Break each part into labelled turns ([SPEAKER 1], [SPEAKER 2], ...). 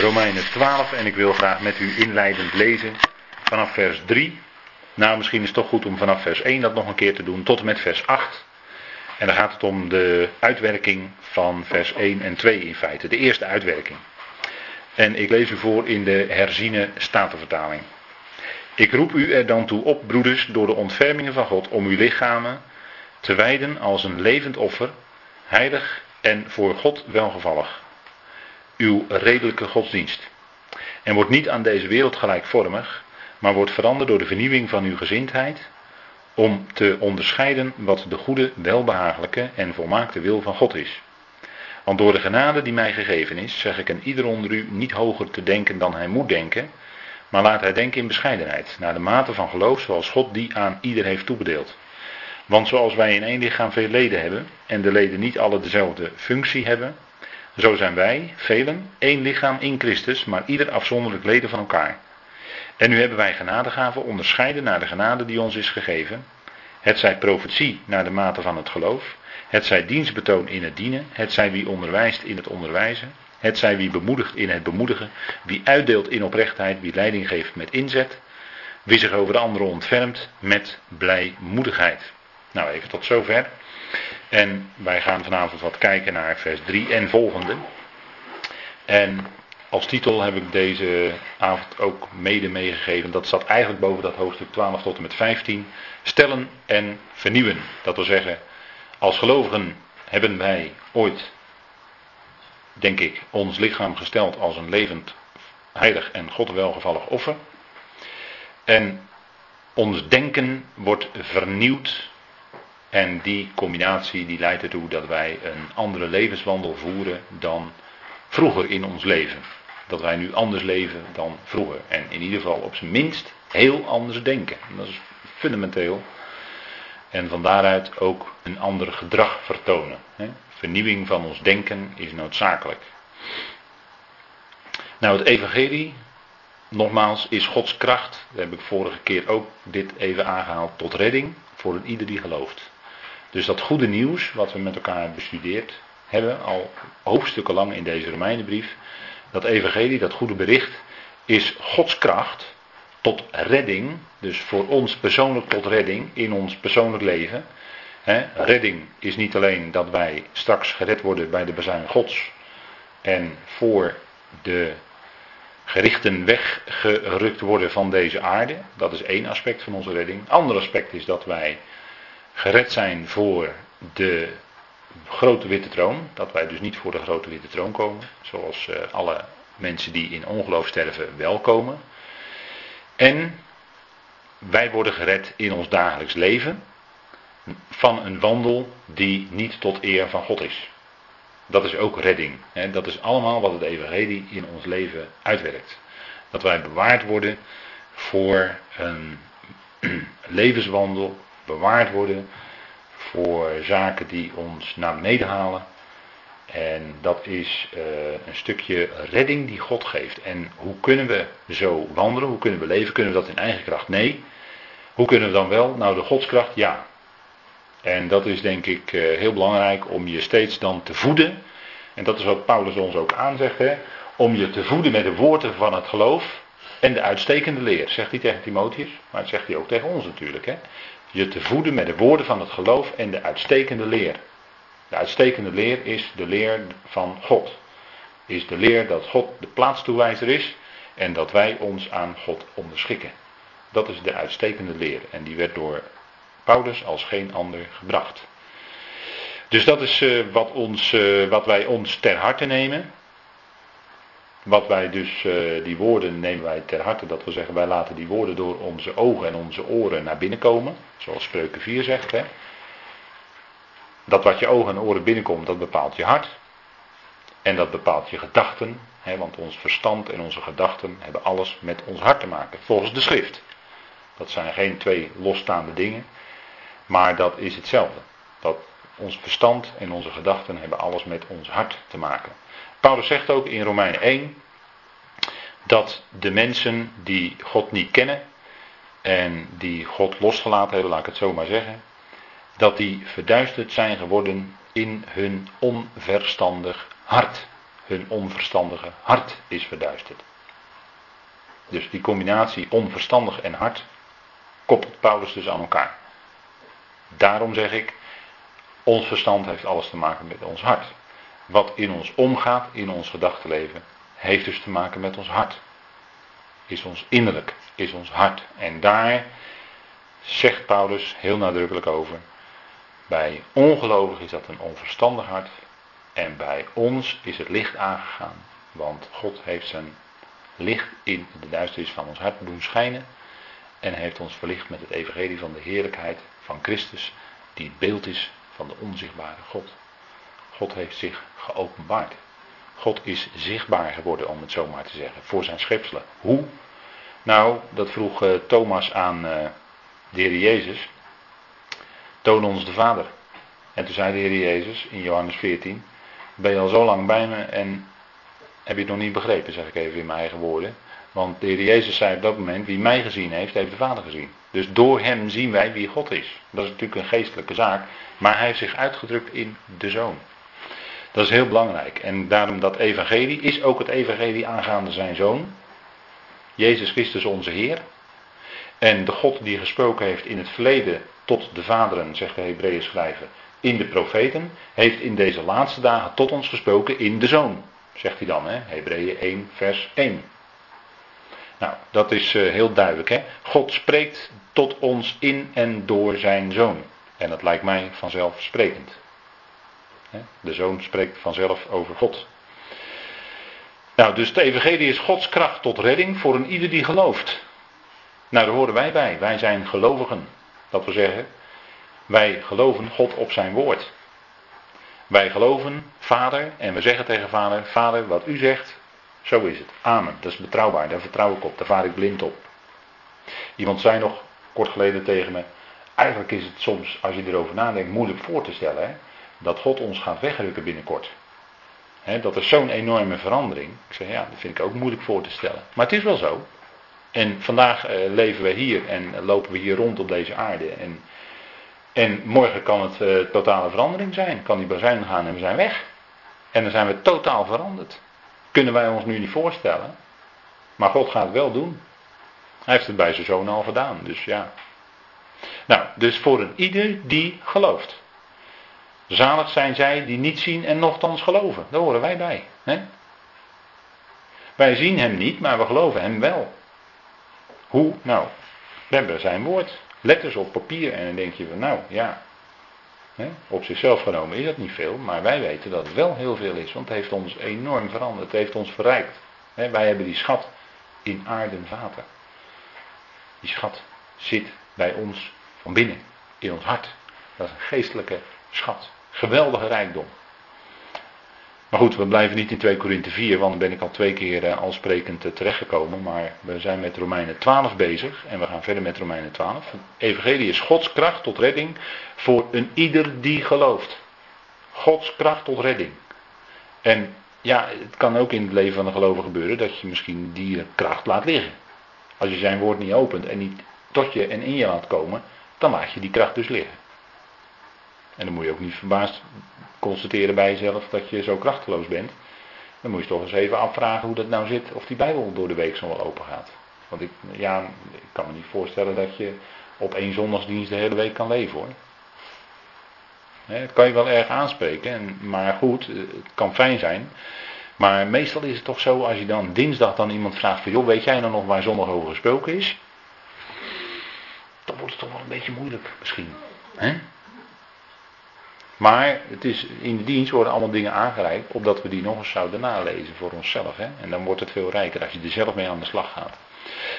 [SPEAKER 1] Romeinen 12 en ik wil graag met u inleidend lezen vanaf vers 3. Nou, misschien is het toch goed om vanaf vers 1 dat nog een keer te doen, tot en met vers 8. En dan gaat het om de uitwerking van vers 1 en 2 in feite, de eerste uitwerking. En ik lees u voor in de herziene statenvertaling. Ik roep u er dan toe op, broeders, door de ontfermingen van God, om uw lichamen te wijden als een levend offer, heilig en voor God welgevallig. Uw redelijke godsdienst. En wordt niet aan deze wereld gelijkvormig, maar wordt veranderd door de vernieuwing van uw gezindheid, om te onderscheiden wat de goede, welbehagelijke en volmaakte wil van God is. Want door de genade die mij gegeven is, zeg ik aan ieder onder u niet hoger te denken dan hij moet denken, maar laat hij denken in bescheidenheid, naar de mate van geloof zoals God die aan ieder heeft toebedeeld. Want zoals wij in één lichaam veel leden hebben en de leden niet alle dezelfde functie hebben, zo zijn wij, velen, één lichaam in Christus, maar ieder afzonderlijk leden van elkaar. En nu hebben wij genadegaven onderscheiden naar de genade die ons is gegeven. Het zij profetie naar de mate van het geloof. Het zij dienstbetoon in het dienen. Het zij wie onderwijst in het onderwijzen. Het zij wie bemoedigt in het bemoedigen. Wie uitdeelt in oprechtheid. Wie leiding geeft met inzet. Wie zich over de anderen ontfermt met blijmoedigheid. Nou, even tot zover. En wij gaan vanavond wat kijken naar vers 3 en volgende. En als titel heb ik deze avond ook mede meegegeven. Dat zat eigenlijk boven dat hoofdstuk 12 tot en met 15. Stellen en vernieuwen. Dat wil zeggen, als gelovigen hebben wij ooit, denk ik, ons lichaam gesteld als een levend, heilig en God welgevallig offer. En ons denken wordt vernieuwd. En die combinatie die leidt ertoe dat wij een andere levenswandel voeren dan vroeger in ons leven dat wij nu anders leven dan vroeger. En in ieder geval op zijn minst heel anders denken. Dat is fundamenteel. En van daaruit ook een ander gedrag vertonen. Vernieuwing van ons denken is noodzakelijk. Nou, het evangelie, nogmaals, is Gods kracht. Dat heb ik vorige keer ook dit even aangehaald. Tot redding voor een ieder die gelooft. Dus dat goede nieuws, wat we met elkaar bestudeerd hebben, al hoofdstukken lang in deze Romeinenbrief, dat evangelie, dat goede bericht, is Gods kracht tot redding. Dus voor ons persoonlijk tot redding in ons persoonlijk leven. redding is niet alleen dat wij straks gered worden bij de bezuin Gods. En voor de gerichten weggerukt worden van deze aarde. Dat is één aspect van onze redding. Ander aspect is dat wij gered zijn voor de grote witte troon. Dat wij dus niet voor de grote witte troon komen. Zoals uh, alle mensen die in ongeloof sterven wel komen. En wij worden gered in ons dagelijks leven. Van een wandel die niet tot eer van God is. Dat is ook redding. Dat is allemaal wat het evangelie in ons leven uitwerkt. Dat wij bewaard worden voor een levenswandel. Bewaard worden voor zaken die ons naar beneden halen. En dat is uh, een stukje redding die God geeft. En hoe kunnen we zo wandelen? Hoe kunnen we leven? Kunnen we dat in eigen kracht? Nee. Hoe kunnen we dan wel? Nou, de godskracht, ja. En dat is denk ik uh, heel belangrijk om je steeds dan te voeden. En dat is wat Paulus ons ook aanzegt. Hè? Om je te voeden met de woorden van het geloof en de uitstekende leer. Zegt hij tegen Timotheus, maar dat zegt hij ook tegen ons natuurlijk. Hè? Je te voeden met de woorden van het geloof en de uitstekende leer. De uitstekende leer is de leer van God. Is de leer dat God de plaatstoewijzer is en dat wij ons aan God onderschikken. Dat is de uitstekende leer en die werd door Paulus als geen ander gebracht. Dus dat is uh, wat, ons, uh, wat wij ons ter harte nemen. Wat wij dus, uh, die woorden nemen wij ter harte, dat wil zeggen, wij laten die woorden door onze ogen en onze oren naar binnen komen. Zoals Spreuken 4 zegt. Hè. Dat wat je ogen en oren binnenkomt, dat bepaalt je hart. En dat bepaalt je gedachten. Hè, want ons verstand en onze gedachten hebben alles met ons hart te maken. Volgens de schrift. Dat zijn geen twee losstaande dingen. Maar dat is hetzelfde. Dat ons verstand en onze gedachten hebben alles met ons hart te maken. Paulus zegt ook in Romeinen 1 dat de mensen die God niet kennen en die God losgelaten hebben, laat ik het zo maar zeggen, dat die verduisterd zijn geworden in hun onverstandig hart. hun onverstandige hart is verduisterd. Dus die combinatie onverstandig en hart koppelt Paulus dus aan elkaar. Daarom zeg ik, ons verstand heeft alles te maken met ons hart. Wat in ons omgaat, in ons gedachtenleven, heeft dus te maken met ons hart. Is ons innerlijk, is ons hart. En daar zegt Paulus heel nadrukkelijk over. Bij ongelovigen is dat een onverstandig hart. En bij ons is het licht aangegaan. Want God heeft zijn licht in de duisternis van ons hart doen schijnen. En heeft ons verlicht met het evangelie van de heerlijkheid van Christus. Die het beeld is van de onzichtbare God. God heeft zich geopenbaard. God is zichtbaar geworden, om het zo maar te zeggen, voor zijn schepselen. Hoe? Nou, dat vroeg uh, Thomas aan uh, de Heer Jezus. Toon ons de Vader. En toen zei de Heer Jezus in Johannes 14: Ben je al zo lang bij me en heb je het nog niet begrepen, zeg ik even in mijn eigen woorden. Want de Heer Jezus zei op dat moment: Wie mij gezien heeft, heeft de Vader gezien. Dus door hem zien wij wie God is. Dat is natuurlijk een geestelijke zaak. Maar hij heeft zich uitgedrukt in de Zoon. Dat is heel belangrijk. En daarom dat evangelie is ook het evangelie aangaande zijn Zoon. Jezus Christus onze Heer. En de God die gesproken heeft in het verleden tot de vaderen, zegt de Hebreeën schrijver, in de profeten, heeft in deze laatste dagen tot ons gesproken in de Zoon. Zegt hij dan, hè? Hebreeën 1, vers 1. Nou, dat is uh, heel duidelijk. Hè? God spreekt tot ons in en door zijn zoon. En dat lijkt mij vanzelfsprekend. De zoon spreekt vanzelf over God. Nou, dus de evangelie is Gods kracht tot redding voor een ieder die gelooft. Nou, daar horen wij bij. Wij zijn gelovigen. Dat wil zeggen, wij geloven God op zijn woord. Wij geloven Vader en we zeggen tegen Vader: Vader, wat u zegt, zo is het. Amen. Dat is betrouwbaar. Daar vertrouw ik op. Daar vaar ik blind op. Iemand zei nog kort geleden tegen me. Eigenlijk is het soms, als je erover nadenkt, moeilijk voor te stellen. Hè? Dat God ons gaat wegrukken binnenkort. Dat is zo'n enorme verandering. Ik zeg ja, dat vind ik ook moeilijk voor te stellen. Maar het is wel zo. En vandaag eh, leven we hier en lopen we hier rond op deze aarde. En, en morgen kan het uh, totale verandering zijn. Kan die bazuin gaan en we zijn weg. En dan zijn we totaal veranderd. Kunnen wij ons nu niet voorstellen. Maar God gaat wel doen. Hij heeft het bij zijn zoon al gedaan. Dus ja. Nou, dus voor een ieder die gelooft. Zalig zijn zij die niet zien en nochtans geloven. Daar horen wij bij. Hè? Wij zien hem niet, maar we geloven hem wel. Hoe? Nou, we hebben zijn woord. Letters op papier en dan denk je nou ja. Hè? Op zichzelf genomen is dat niet veel, maar wij weten dat het wel heel veel is. Want het heeft ons enorm veranderd. Het heeft ons verrijkt. Hè? Wij hebben die schat in aarden vaten. Die schat zit bij ons van binnen, in ons hart. Dat is een geestelijke schat. Geweldige rijkdom. Maar goed, we blijven niet in 2 Korinthe 4, want dan ben ik al twee keer uh, al sprekend uh, terechtgekomen. Maar we zijn met Romeinen 12 bezig en we gaan verder met Romeinen 12. Evangelie is Gods kracht tot redding voor een ieder die gelooft. Gods kracht tot redding. En ja, het kan ook in het leven van een gelovige gebeuren dat je misschien die kracht laat liggen. Als je zijn woord niet opent en niet tot je en in je laat komen, dan laat je die kracht dus liggen. En dan moet je ook niet verbaasd constateren bij jezelf dat je zo krachteloos bent. Dan moet je toch eens even afvragen hoe dat nou zit, of die Bijbel door de week zo wel open gaat. Want ik, ja, ik kan me niet voorstellen dat je op één zondagsdienst de hele week kan leven hoor. Het kan je wel erg aanspreken, en, maar goed, het kan fijn zijn. Maar meestal is het toch zo, als je dan dinsdag dan iemand vraagt van, joh, weet jij nou nog waar zondag over gesproken is? Dan wordt het toch wel een beetje moeilijk misschien. Hè? Maar het is, in de dienst worden allemaal dingen aangereikt, opdat we die nog eens zouden nalezen voor onszelf. Hè? En dan wordt het veel rijker als je er zelf mee aan de slag gaat.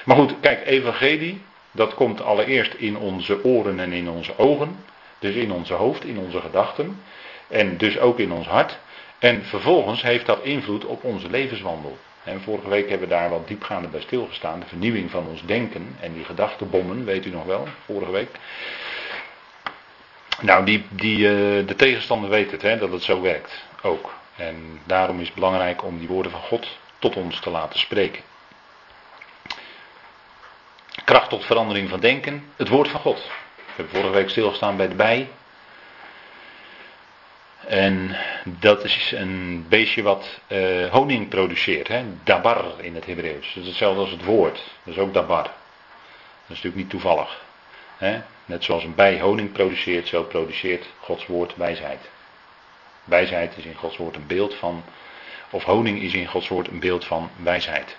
[SPEAKER 1] Maar goed, kijk, evangelie, dat komt allereerst in onze oren en in onze ogen. Dus in onze hoofd, in onze gedachten. En dus ook in ons hart. En vervolgens heeft dat invloed op onze levenswandel. En vorige week hebben we daar wat diepgaande bij stilgestaan. De vernieuwing van ons denken en die gedachtenbommen, weet u nog wel, vorige week. Nou, die, die, uh, de tegenstander weet het, hè, dat het zo werkt. Ook. En daarom is het belangrijk om die woorden van God tot ons te laten spreken. Kracht tot verandering van denken, het woord van God. We hebben vorige week stilgestaan bij de bij. En dat is een beestje wat uh, honing produceert. Hè? Dabar in het Hebreeuws. Dat is hetzelfde als het woord. Dat is ook dabar. Dat is natuurlijk niet toevallig. Hè? Net zoals een bij honing produceert, zo produceert Gods woord wijsheid. Wijsheid is in Gods woord een beeld van, of honing is in Gods woord een beeld van wijsheid.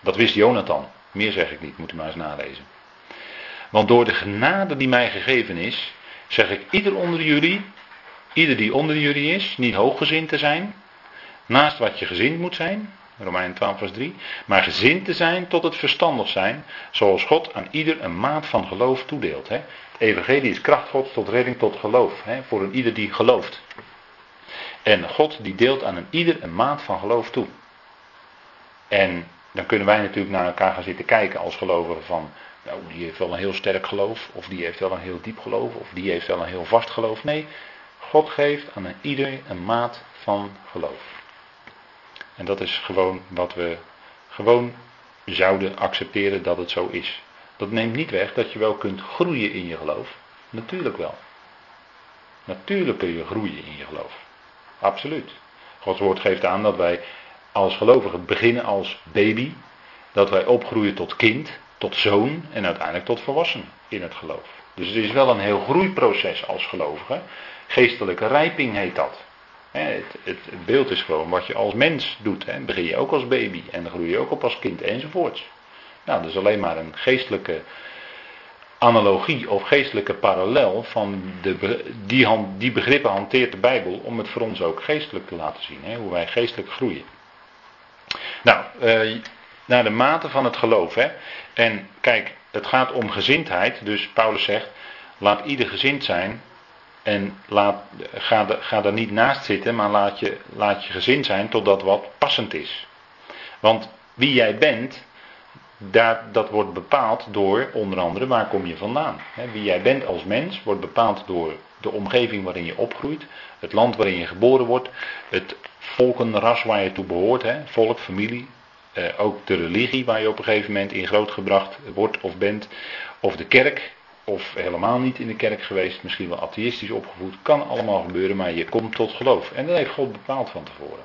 [SPEAKER 1] Dat wist Jonathan. Meer zeg ik niet, moet u maar eens nalezen. Want door de genade die mij gegeven is, zeg ik ieder onder jullie, ieder die onder jullie is, niet hooggezind te zijn, naast wat je gezind moet zijn, Romein 12 vers 3, maar gezind te zijn tot het verstandig zijn, zoals God aan ieder een maat van geloof toedeelt. Hè. Het evangelie is kracht Gods tot redding tot geloof, hè, voor een ieder die gelooft. En God die deelt aan een ieder een maat van geloof toe. En dan kunnen wij natuurlijk naar elkaar gaan zitten kijken als gelovigen van, nou die heeft wel een heel sterk geloof, of die heeft wel een heel diep geloof, of die heeft wel een heel vast geloof. Nee, God geeft aan een ieder een maat van geloof. En dat is gewoon wat we gewoon zouden accepteren dat het zo is. Dat neemt niet weg dat je wel kunt groeien in je geloof. Natuurlijk wel. Natuurlijk kun je groeien in je geloof. Absoluut. Gods woord geeft aan dat wij als gelovigen beginnen als baby. Dat wij opgroeien tot kind, tot zoon en uiteindelijk tot volwassen in het geloof. Dus het is wel een heel groeiproces als gelovige. Geestelijke rijping heet dat. Het, het, beeld is gewoon wat je als mens doet. Begin je ook als baby en dan groei je ook op als kind enzovoorts. Nou, dat is alleen maar een geestelijke analogie of geestelijke parallel van de, die, die begrippen hanteert de Bijbel om het voor ons ook geestelijk te laten zien. Hè, hoe wij geestelijk groeien. Nou, eh, naar de mate van het geloof. Hè. En kijk, het gaat om gezindheid. Dus Paulus zegt, laat ieder gezind zijn en laat, ga, de, ga er niet naast zitten, maar laat je, laat je gezin zijn totdat wat passend is. Want wie jij bent, dat wordt bepaald door onder andere waar kom je vandaan. Wie jij bent als mens wordt bepaald door de omgeving waarin je opgroeit, het land waarin je geboren wordt, het volkenras waar je toe behoort, volk, familie, eh, ook de religie waar je op een gegeven moment in grootgebracht wordt of bent, of de kerk, of helemaal niet in de kerk geweest, misschien wel atheïstisch opgevoed, kan allemaal gebeuren, maar je komt tot geloof. En dat heeft God bepaald van tevoren.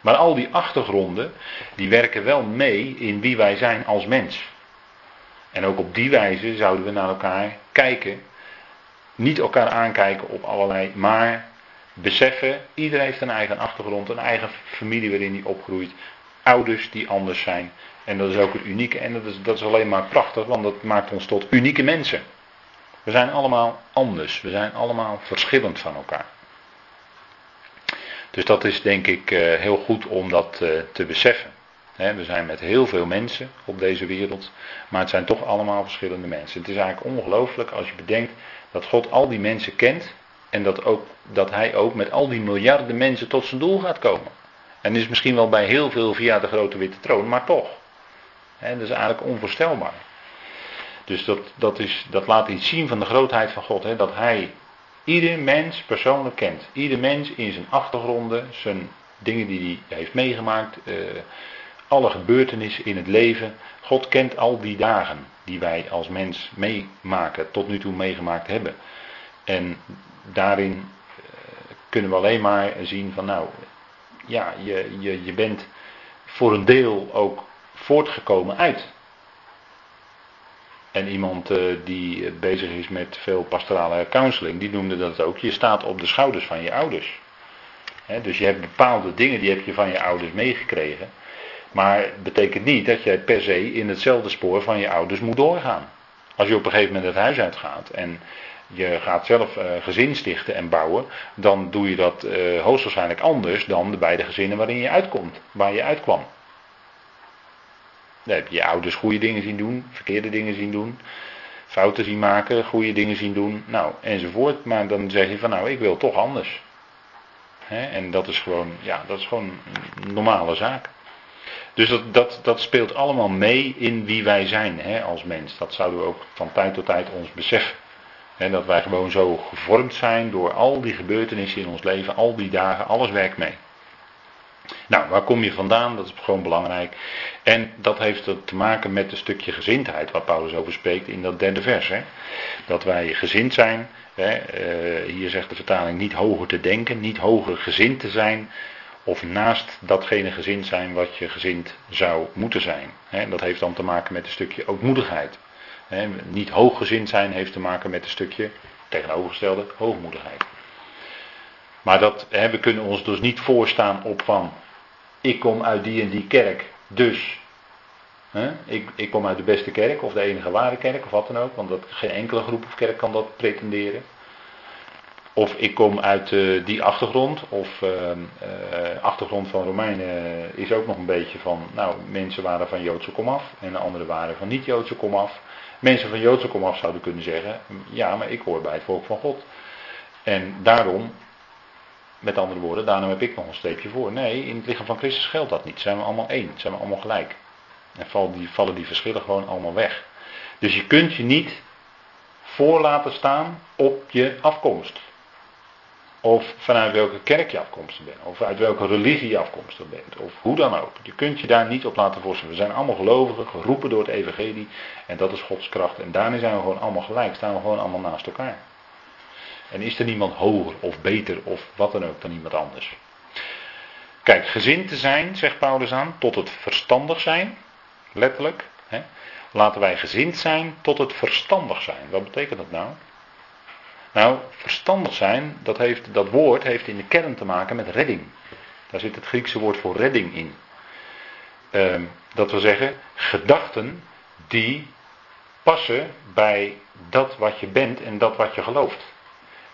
[SPEAKER 1] Maar al die achtergronden, die werken wel mee in wie wij zijn als mens. En ook op die wijze zouden we naar elkaar kijken. Niet elkaar aankijken op allerlei, maar beseffen, iedereen heeft een eigen achtergrond, een eigen familie waarin hij opgroeit. Ouders die anders zijn. En dat is ook het unieke. En dat is, dat is alleen maar prachtig, want dat maakt ons tot unieke mensen. We zijn allemaal anders. We zijn allemaal verschillend van elkaar. Dus dat is denk ik eh, heel goed om dat eh, te beseffen. We zijn met heel veel mensen op deze wereld, maar het zijn toch allemaal verschillende mensen. Het is eigenlijk ongelooflijk als je bedenkt dat God al die mensen kent en dat, ook, dat Hij ook met al die miljarden mensen tot zijn doel gaat komen. En is misschien wel bij heel veel via de grote witte troon, maar toch. dat is eigenlijk onvoorstelbaar. Dus dat, dat, is, dat laat iets zien van de grootheid van God. dat Hij ieder mens persoonlijk kent. Ieder mens in zijn achtergronden, zijn dingen die hij heeft meegemaakt, eh, alle gebeurtenissen in het leven. God kent al die dagen die wij als mens meemaken, tot nu toe meegemaakt hebben. En daarin eh, kunnen we alleen maar zien van nou, ja, je, je, je bent voor een deel ook voortgekomen uit. En iemand uh, die bezig is met veel pastorale counseling, die noemde dat ook. Je staat op de schouders van je ouders. dus je hebt bepaalde dingen die heb je van je ouders meegekregen. Maar het betekent niet dat je per se in hetzelfde spoor van je ouders moet doorgaan. Als je op een gegeven moment het huis uitgaat en je gaat zelf uh, gezin stichten en bouwen, dan doe je dat hoogstwaarschijnlijk anders dan de beide gezinnen waarin je uitkomt, waar je uitkwam. Dan heb je je ouders goede dingen zien doen, verkeerde dingen zien doen, fouten zien maken, goede dingen zien doen, nou enzovoort. Maar dan zeg je van nou, ik wil toch anders. en dat is gewoon, ja, dat is gewoon een normale zaak. Dus dat, dat, dat speelt allemaal mee in wie wij zijn hè, als mens. Dat zouden we ook van tijd tot tijd ons beseffen. He, dat wij gewoon zo gevormd zijn door al die gebeurtenissen in ons leven, al die dagen, alles werkt mee. Nou, waar kom je vandaan? Dat is gewoon belangrijk. En dat heeft te maken met een stukje gezindheid, waar Paulus over spreekt in dat derde vers. Hè? Dat wij gezind zijn. Hè? Eh, hier zegt de vertaling niet hoger te denken, niet hoger gezind te zijn. Of naast datgene gezind zijn wat je gezind zou moeten zijn. Hè? Dat heeft dan te maken met een stukje ootmoedigheid. Hè? Niet hooggezind zijn heeft te maken met een stukje tegenovergestelde hoogmoedigheid. Maar dat, hè, we kunnen ons dus niet voorstaan op van ik kom uit die en die kerk, dus hè, ik, ik kom uit de beste kerk of de enige ware kerk of wat dan ook, want dat, geen enkele groep of kerk kan dat pretenderen. Of ik kom uit uh, die achtergrond, of uh, achtergrond van Romeinen is ook nog een beetje van, nou, mensen waren van Joodse komaf en de anderen waren van niet-Joodse komaf. Mensen van Joodse komaf zouden kunnen zeggen, ja, maar ik hoor bij het volk van God. En daarom met andere woorden, daarom heb ik nog een streepje voor. Nee, in het lichaam van Christus geldt dat niet. Zijn we allemaal één, zijn we allemaal gelijk. En vallen die, vallen die verschillen gewoon allemaal weg. Dus je kunt je niet voor laten staan op je afkomst. Of vanuit welke kerk je afkomstig bent. Of uit welke religie je afkomstig bent. Of hoe dan ook. Je kunt je daar niet op laten voorstellen. We zijn allemaal gelovigen, geroepen door het evangelie. En dat is Gods kracht. En daarmee zijn we gewoon allemaal gelijk. Staan we gewoon allemaal naast elkaar. En is er niemand hoger of beter of wat dan ook dan iemand anders. Kijk, gezind te zijn, zegt Paulus aan, tot het verstandig zijn. Letterlijk. Hè. Laten wij gezind zijn tot het verstandig zijn. Wat betekent dat nou? Nou, verstandig zijn, dat, heeft, dat woord heeft in de kern te maken met redding. Daar zit het Griekse woord voor redding in. Ehm, dat wil zeggen, gedachten die passen bij dat wat je bent en dat wat je gelooft.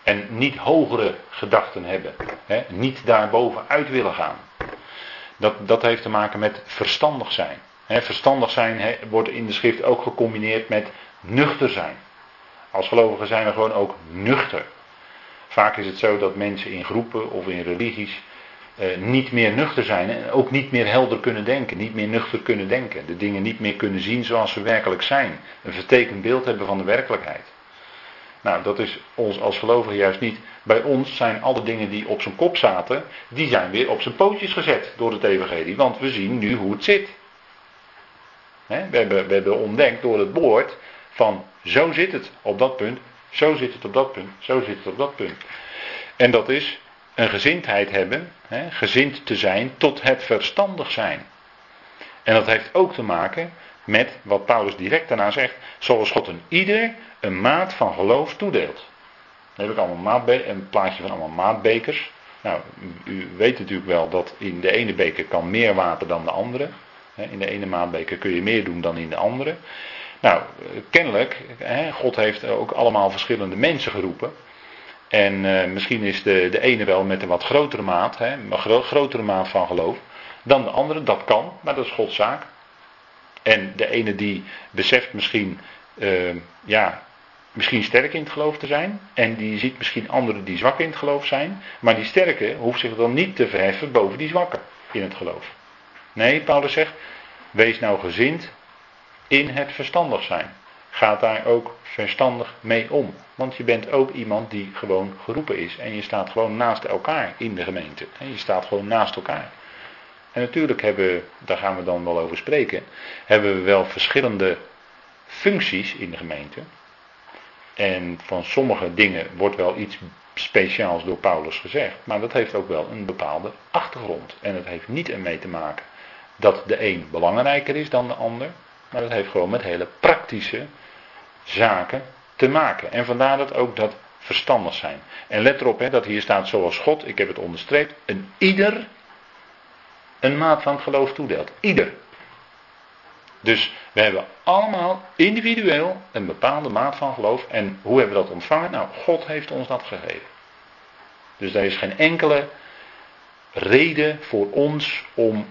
[SPEAKER 1] En niet hogere gedachten hebben. Hè? Niet daarboven uit willen gaan. Dat, dat heeft te maken met verstandig zijn. Hè? Verstandig zijn wordt in de schrift ook gecombineerd met nuchter zijn. Als gelovigen zijn we gewoon ook nuchter. Vaak is het zo dat mensen in groepen of in religies eh, niet meer nuchter zijn en ook niet meer helder kunnen denken, niet meer nuchter kunnen denken, de dingen niet meer kunnen zien zoals ze werkelijk zijn, een vertekend beeld hebben van de werkelijkheid. Nou, dat is ons als gelovigen juist niet. Bij ons zijn alle dingen die op zijn kop zaten, die zijn weer op zijn pootjes gezet door het evangelie. Want we zien nu hoe het zit. we, hebben, we hebben ontdekt door het woord van zo zit het op dat punt, zo zit het op dat punt, zo zit het op dat punt. En dat is een gezindheid hebben, he, gezind te zijn tot het verstandig zijn. En dat heeft ook te maken met wat Paulus direct daarna zegt, zoals God een ieder een maat van geloof toedeelt. Heb ik allemaal een plaatje van allemaal maatbekers. Nou, u weet natuurlijk wel dat in de ene beker kan meer water dan de andere. In de ene maatbeker kun je meer doen dan in de andere. Nou, kennelijk, God heeft ook allemaal verschillende mensen geroepen. En eh, misschien is de, de ene wel met een wat grotere maat, een grotere maat van geloof, dan de andere. Dat kan, maar dat is Gods zaak. En de ene die beseft misschien, uh, ja, misschien sterk in het geloof te zijn. En die ziet misschien anderen die zwak in het geloof zijn. Maar die sterke hoeft zich dan niet te verheffen boven die zwakke in het geloof. Nee, Paulus zegt, wees nou gezind in het verstandig zijn. Ga daar ook verstandig mee om. Want je bent ook iemand die gewoon geroepen is. En je staat gewoon naast elkaar in de gemeente. Je staat gewoon naast elkaar. En natuurlijk hebben daar gaan we dan wel over spreken, hebben we wel verschillende functies in de gemeente. En van sommige dingen wordt wel iets speciaals door Paulus gezegd, maar dat heeft ook wel een bepaalde achtergrond. En het heeft niet ermee te maken dat de een belangrijker is dan de ander, maar het heeft gewoon met hele praktische zaken te maken. En vandaar dat ook dat verstandig zijn. En let erop hè, dat hier staat zoals God, ik heb het onderstreept, een ieder een maat van het geloof toedeelt. Ieder. Dus we hebben allemaal individueel een bepaalde maat van geloof. En hoe hebben we dat ontvangen? Nou, God heeft ons dat gegeven. Dus er is geen enkele reden voor ons om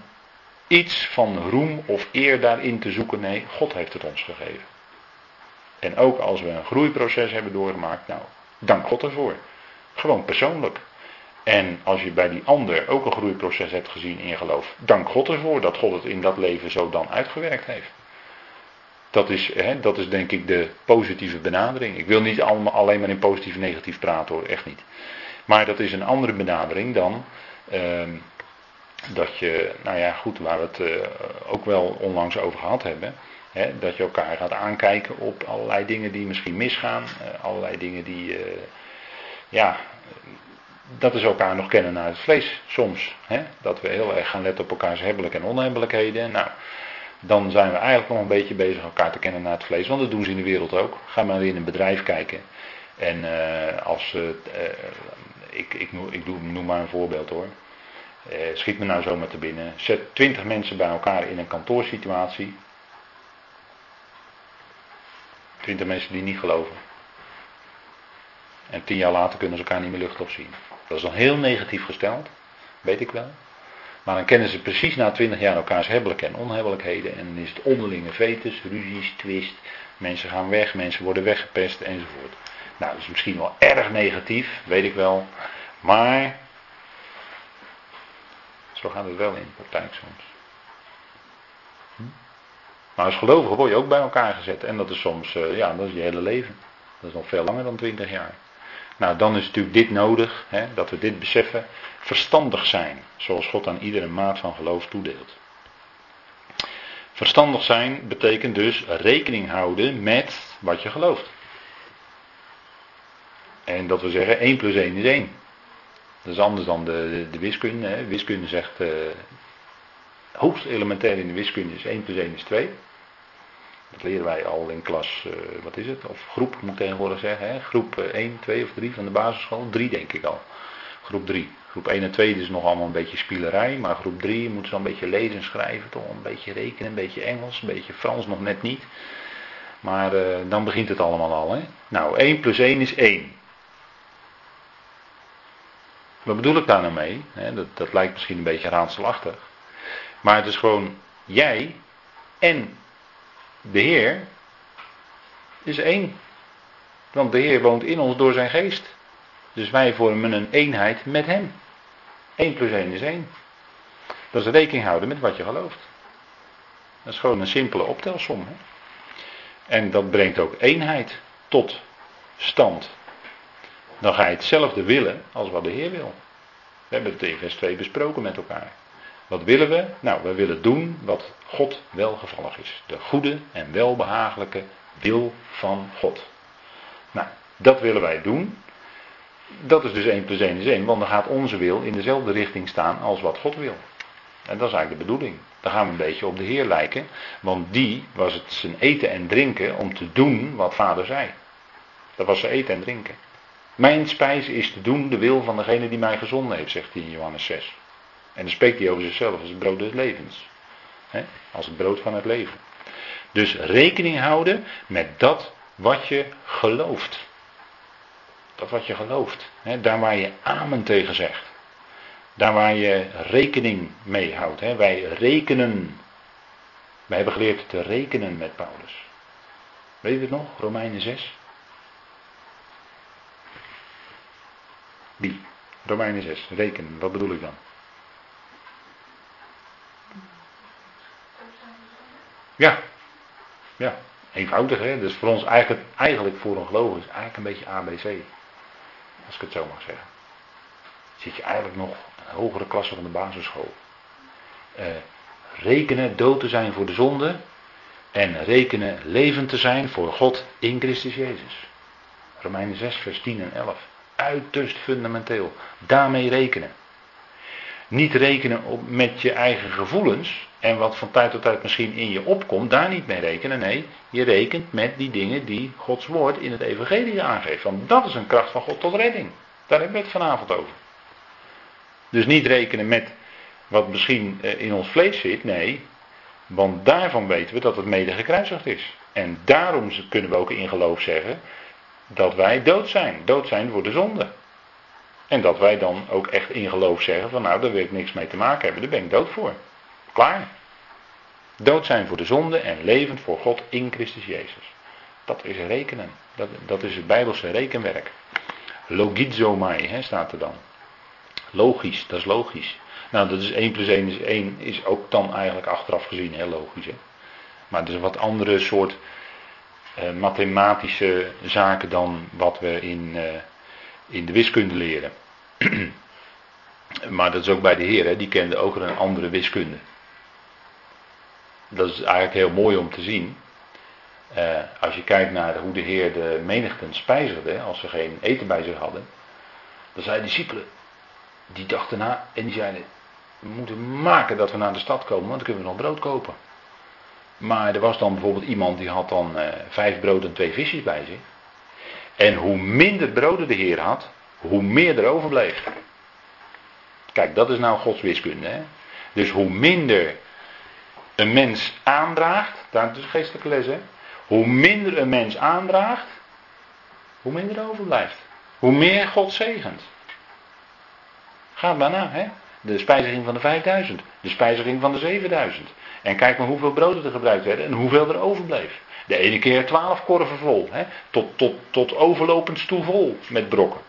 [SPEAKER 1] iets van roem of eer daarin te zoeken. Nee, God heeft het ons gegeven. En ook als we een groeiproces hebben doorgemaakt, nou, dank God ervoor. Gewoon persoonlijk. En als je bij die ander ook een groeiproces hebt gezien in geloof, dank God ervoor dat God het in dat leven zo dan uitgewerkt heeft. Dat is, hè, dat is denk ik de positieve benadering. Ik wil niet allemaal, alleen maar in positief en negatief praten hoor, echt niet. Maar dat is een andere benadering dan, ehm, dat je, nou ja, goed, waar we het eh, ook wel onlangs over gehad hebben. Hè, dat je elkaar gaat aankijken op allerlei dingen die misschien misgaan. Uh, allerlei dingen die, uh, ja, dat is elkaar nog kennen naar het vlees soms. Hè? Dat we heel erg gaan letten op elkaars hebbelijke en onhebbelijkheden. Nou, dan zijn we eigenlijk nog een beetje bezig elkaar te kennen naar het vlees. Want dat doen ze in de wereld ook. Ga maar in een bedrijf kijken. En als, ik, ik, ik, doe, noem maar een voorbeeld hoor. Eh, schiet me nou zomaar te binnen. Zet twintig mensen bij elkaar in een kantoorsituatie. Twintig mensen die niet geloven. En tien jaar later kunnen ze elkaar niet meer luchtop zien. Dat is dan heel negatief gesteld. Weet ik wel. Maar dan kennen ze precies na twintig jaar elkaars hebbelijke en onhebbelijkheden. En dan is het onderlinge vetus, ruzies, twist. Mensen gaan weg, mensen worden weggepest enzovoort. Nou, dat is misschien wel erg negatief, weet ik wel. Maar zo gaat het wel in de praktijk soms. Hm? Maar als gelovige word je ook bij elkaar gezet. En dat is soms, uh, ja, dat is je hele leven. Dat is nog veel langer dan 20 jaar. Nou, dan is natuurlijk dit nodig, hè, dat we dit beseffen. Verstandig zijn, zoals God aan iedere maat van geloof toedeelt. Verstandig zijn betekent dus rekening houden met wat je gelooft. En dat we zeggen 1 plus 1 is 1. Dat is anders dan de, de wiskunde. Hè. Wiskunde zegt, uh, hoogst elementair in de wiskunde is 1 plus 1 is 2. Dat leren wij al in klas, uh, wat is het? Of groep moet ik tegenwoordig zeggen. Hè? Groep 1, eh, 2 of 3 van de basisschool. 3 denk ik al. Groep 3. Groep 1 en 2 is nog allemaal een beetje spielerij. Maar groep 3 moet zo een beetje lezen en schrijven. Toch een beetje rekenen, een beetje Engels, een beetje Frans nog net niet. Maar uh, dan begint het allemaal al. Hè? Nou, 1 plus 1 is 1. Wat bedoel ik daar nou mee? dat, dat lijkt misschien een beetje raadselachtig. Maar het is gewoon jij en de Heer is één. Want de Heer woont in ons door zijn geest. Dus wij vormen een eenheid met Hem. 1 plus 1 is 1. Dat is rekening houden met wat je gelooft. Dat is gewoon een simpele optelsom. Hè? En dat brengt ook eenheid tot stand dan ga je hetzelfde willen als wat de Heer wil. We hebben het in vers 2 besproken met elkaar. Wat willen we? Nou, we willen doen wat God welgevallig is. De goede en welbehagelijke wil van God. Nou, dat willen wij doen. Dat is dus 1 plus 1 is 1, want dan gaat onze wil in dezelfde richting staan als wat God wil. En dat is eigenlijk de bedoeling. Dan gaan we een beetje op de Heer lijken, want die was het zijn eten en drinken om te doen wat Vader zei. Dat was zijn eten en drinken. Mijn spijs is te doen de wil van degene die mij gezonden heeft, zegt hij in Johannes 6. En dan spreekt hij over zichzelf als het brood des levens. Als het brood van het leven. Dus rekening houden met dat wat je gelooft. Dat wat je gelooft. Daar waar je amen tegen zegt. Daar waar je rekening mee houdt. Wij rekenen. Wij hebben geleerd te rekenen met Paulus. Weet je het nog? Romeinen 6. Wie? Romeinen 6. Rekenen. Wat bedoel ik dan? Ja. Ja. Eenvoudig hè. Dus voor ons eigenlijk, eigenlijk voor een geloof is eigenlijk een beetje ABC. Als ik het zo mag zeggen. Zit je eigenlijk nog een hogere klasse van de basisschool. Uh, rekenen dood te zijn voor de zonde. En rekenen levend te zijn voor God in Christus Jezus. Romeinen 6 vers 10 en 11 uiterst fundamenteel. Daarmee rekenen. Niet rekenen op, met je eigen gevoelens en wat van tijd tot tijd misschien in je opkomt, daar niet mee rekenen. Nee, je rekent met die dingen die Gods woord in het evangelie aangeeft. Want dat is een kracht van God tot redding. Daar hebben we het vanavond over. Dus niet rekenen met wat misschien eh, in ons vlees zit, nee. Want daarvan weten we dat het mede gekruisigd is. En daarom kunnen we ook in geloof zeggen dat wij dood zijn. Dood zijn voor de zonde. En dat wij dan ook echt in geloof zeggen van nou, daar wil ik niks mee te maken hebben, daar ben ik dood voor. Klaar. Dood zijn voor de zonde en levend voor God in Christus Jezus. Dat is rekenen. Dat, dat is het Bijbelse rekenwerk. Logizomai hè, staat er dan. Logisch, dat is logisch. Nou, dat is 1 plus 1 is 1, is ook dan eigenlijk achteraf gezien heel logisch. Hè? Maar het is een wat andere soort uh, mathematische zaken dan wat we in, uh, in de wiskunde leren. Maar dat is ook bij de Heer, die kende ook een andere wiskunde. Dat is eigenlijk heel mooi om te zien. Uh, als je kijkt naar hoe de Heer de menigten spijzigde, als ze geen eten bij zich hadden, dan zeiden discipelen, die dachten na en die zeiden, we moeten maken dat we naar de stad komen, want dan kunnen we nog brood kopen. Maar er was dan bijvoorbeeld iemand die had dan uh, vijf brood en twee visjes bij zich. En hoe minder broden de Heer had, hoe meer er overbleef. Kijk, dat is nou Gods wiskunde. Hè? Dus hoe minder een mens aandraagt, daar is geestelijke les hè. Hoe minder een mens aandraagt, hoe minder er overblijft. Hoe meer God zegent. Gaat maar na, hè. De spijziging van de 5000, de spijziging van de 7000. En kijk maar hoeveel broden er gebruikt werden en hoeveel er overbleef. De ene keer twaalf korven vol, hè, tot, tot, tot overlopend stoel vol met brokken.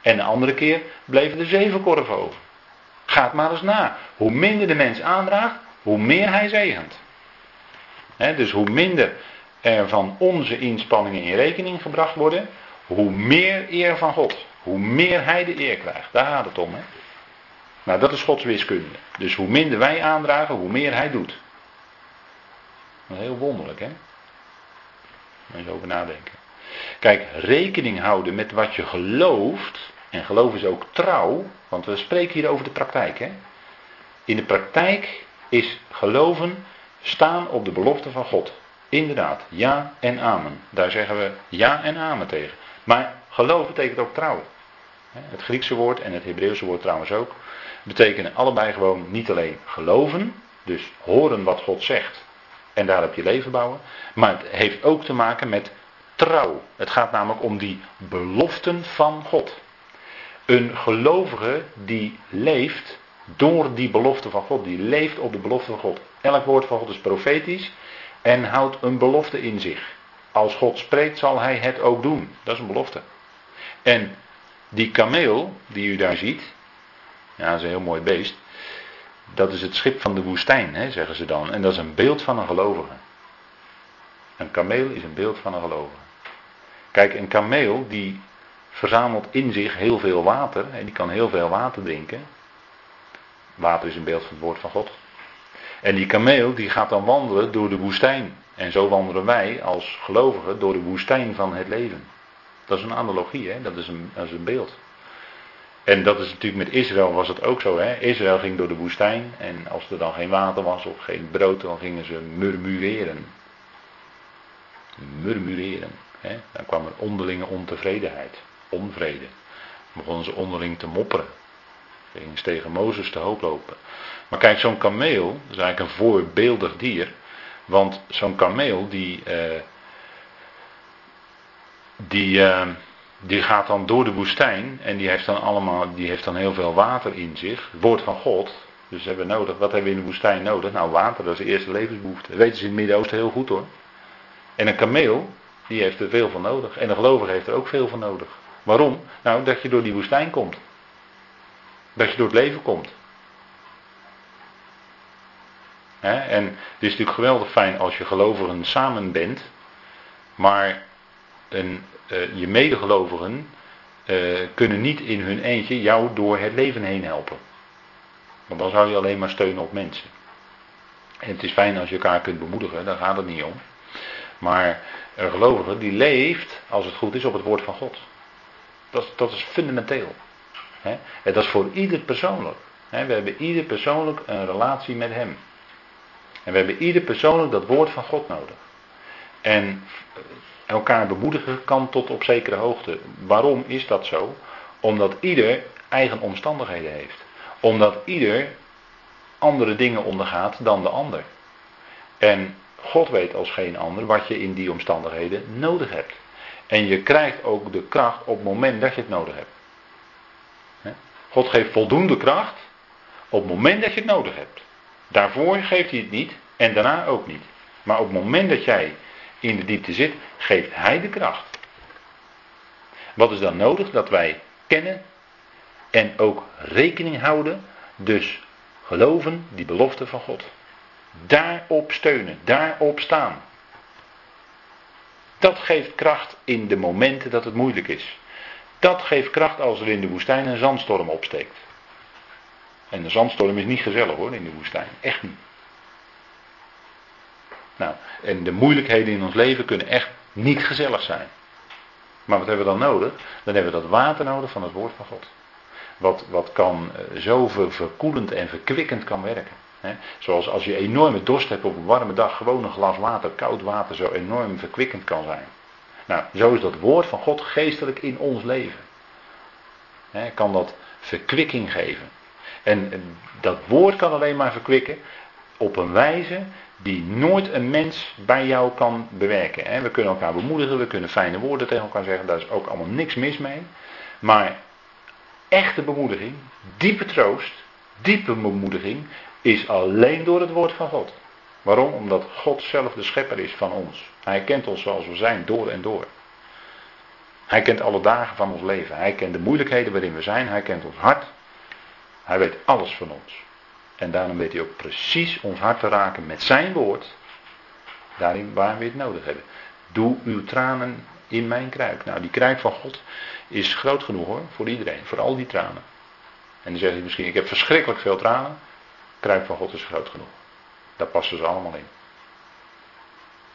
[SPEAKER 1] En de andere keer bleven er zeven korven over. Gaat maar eens na. Hoe minder de mens aandraagt, hoe meer hij zegent. dus hoe minder er van onze inspanningen in rekening gebracht worden, hoe meer eer van God. Hoe meer hij de eer krijgt. Daar gaat het om. Hè? Nou, dat is Gods wiskunde. Dus hoe minder wij aandragen, hoe meer hij doet. heel wonderlijk, hè? Eens over nadenken. Kijk, rekening houden met wat je gelooft. En geloof is ook trouw. Want we spreken hier over de praktijk. Hè? In de praktijk is geloven staan op de belofte van God. Inderdaad, ja en amen. Daar zeggen we ja en amen tegen. Maar geloof betekent ook trouw. Het Griekse woord en het Hebreeuwse woord trouwens ook. Betekenen allebei gewoon niet alleen geloven. Dus horen wat God zegt. En daar op je leven bouwen. Maar het heeft ook te maken met trouw. Het gaat namelijk om die beloften van God. Een gelovige die leeft door die belofte van God. Die leeft op de belofte van God. Elk woord van God is profetisch en houdt een belofte in zich. Als God spreekt zal hij het ook doen. Dat is een belofte. En die kameel die u daar ziet, ja, dat is een heel mooi beest. Dat is het schip van de woestijn, hè, zeggen ze dan. En dat is een beeld van een gelovige. Een kameel is een beeld van een gelovige. Kijk, een kameel die verzamelt in zich heel veel water. En die kan heel veel water drinken. Water is een beeld van het woord van God. En die kameel die gaat dan wandelen door de woestijn. En zo wandelen wij als gelovigen door de woestijn van het leven. Dat is een analogie, hè? Dat, is een, dat is een beeld. En dat is natuurlijk met Israël was het ook zo. Hè? Israël ging door de woestijn en als er dan geen water was of geen brood, dan gingen ze murmureren. Murmureren. Hè? Dan kwam er onderlinge ontevredenheid, onvrede. Dan begonnen ze onderling te mopperen. Ze gingen tegen Mozes te hoop lopen. Maar kijk, zo'n kameel, is eigenlijk een voorbeeldig dier. Want zo'n kameel die, uh, die, uh, die gaat dan door de woestijn en die heeft dan allemaal, die heeft dan heel veel water in zich. Het woord van God. Dus hebben nodig, wat hebben we in de woestijn nodig? Nou, water, dat is de eerste levensbehoefte. Dat weten ze in het Midden-Oosten heel goed hoor. En een kameel, die heeft er veel van nodig. En een gelovige heeft er ook veel van nodig. Waarom? Nou, dat je door die woestijn komt. Dat je door het leven komt. en het is natuurlijk geweldig fijn als je gelovigen samen bent. Maar een, je medegelovigen uh, kunnen niet in hun eentje jou door het leven heen helpen. Want dan zou je alleen maar steunen op mensen. En het is fijn als je elkaar kunt bemoedigen, daar gaat het niet om. Maar een gelovige die leeft, als het goed is, op het woord van God. Dat, dat is fundamenteel. En dat is voor ieder persoonlijk. We hebben ieder persoonlijk een relatie met hem. En we hebben ieder persoonlijk dat woord van God nodig. En elkaar bemoedigen kan tot op zekere hoogte. Waarom is dat zo? Omdat ieder eigen omstandigheden heeft. Omdat ieder andere dingen ondergaat dan de ander. En God weet als geen ander wat je in die omstandigheden nodig hebt. En je krijgt ook de kracht op het moment dat je het nodig hebt. God geeft voldoende kracht op het moment dat je het nodig hebt. Daarvoor geeft hij het niet en daarna ook niet. Maar op het moment dat jij in de diepte zit, geeft hij de kracht. Wat is dan nodig? Dat wij kennen en ook rekening houden, dus geloven die belofte van God. Daarop steunen, daarop staan. Dat geeft kracht in de momenten dat het moeilijk is. Dat geeft kracht als er in de woestijn een zandstorm opsteekt. En de zandstorm is niet gezellig hoor in de woestijn. Echt niet. Nou, en de moeilijkheden in ons leven kunnen echt niet gezellig zijn. Maar wat hebben we dan nodig? Dan hebben we dat water nodig van het woord van God. Wat, wat kan eh, zo verkoelend en verkwikkend kan werken. Zoals als je enorme dorst hebt op een warme dag, gewoon een glas water, koud water, zo enorm verkwikkend kan zijn. Nou, zo is dat woord van God geestelijk in ons leven. kan dat verkwikking geven. En dat woord kan alleen maar verkwikken op een wijze die nooit een mens bij jou kan bewerken. We kunnen elkaar bemoedigen, we kunnen fijne woorden tegen elkaar zeggen, daar is ook allemaal niks mis mee. Maar echte bemoediging, diepe troost, diepe bemoediging, is alleen door het woord van God. Waarom? Omdat God zelf de schepper is van ons. Hij kent ons zoals we zijn, door en door. Hij kent alle dagen van ons leven. Hij kent de moeilijkheden waarin we zijn. Hij kent ons hart. Hij weet alles van ons. En daarom weet hij ook precies ons hart te raken met zijn woord. Daarin waar we het nodig hebben. Doe uw tranen in mijn kruik. Nou, die kruik van God is groot genoeg hoor, voor iedereen. Voor al die tranen. En dan zeg je misschien, ik heb verschrikkelijk veel tranen. Kruik van God is groot genoeg. Daar passen ze allemaal in.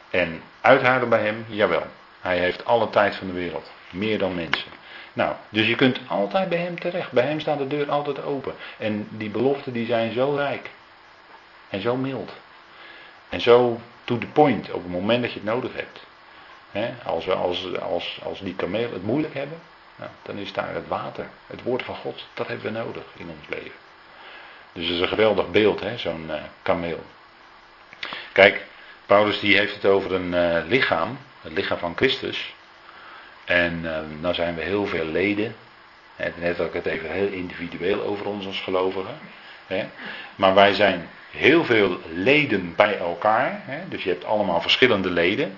[SPEAKER 1] En uithuilen bij hem, jawel. Hij heeft alle tijd van de wereld. Meer dan mensen. Nou, dus je kunt altijd bij hem terecht. Bij hem staat de deur altijd open. En die beloften die zijn zo rijk. En zo mild. En zo to the point op het moment dat je het nodig hebt. als, als, als, als die kameel het moeilijk hebben, nou, dan is daar het water, het woord van God, dat hebben we nodig in ons leven. Dus het is een geweldig beeld, zo'n uh, kameel. Kijk, Paulus die heeft het over een uh, lichaam, het lichaam van Christus. En uh, nou zijn we heel veel leden. Net had ik het even heel individueel over ons als gelovigen. Hè. Maar wij zijn heel veel leden bij elkaar. Hè. Dus je hebt allemaal verschillende leden.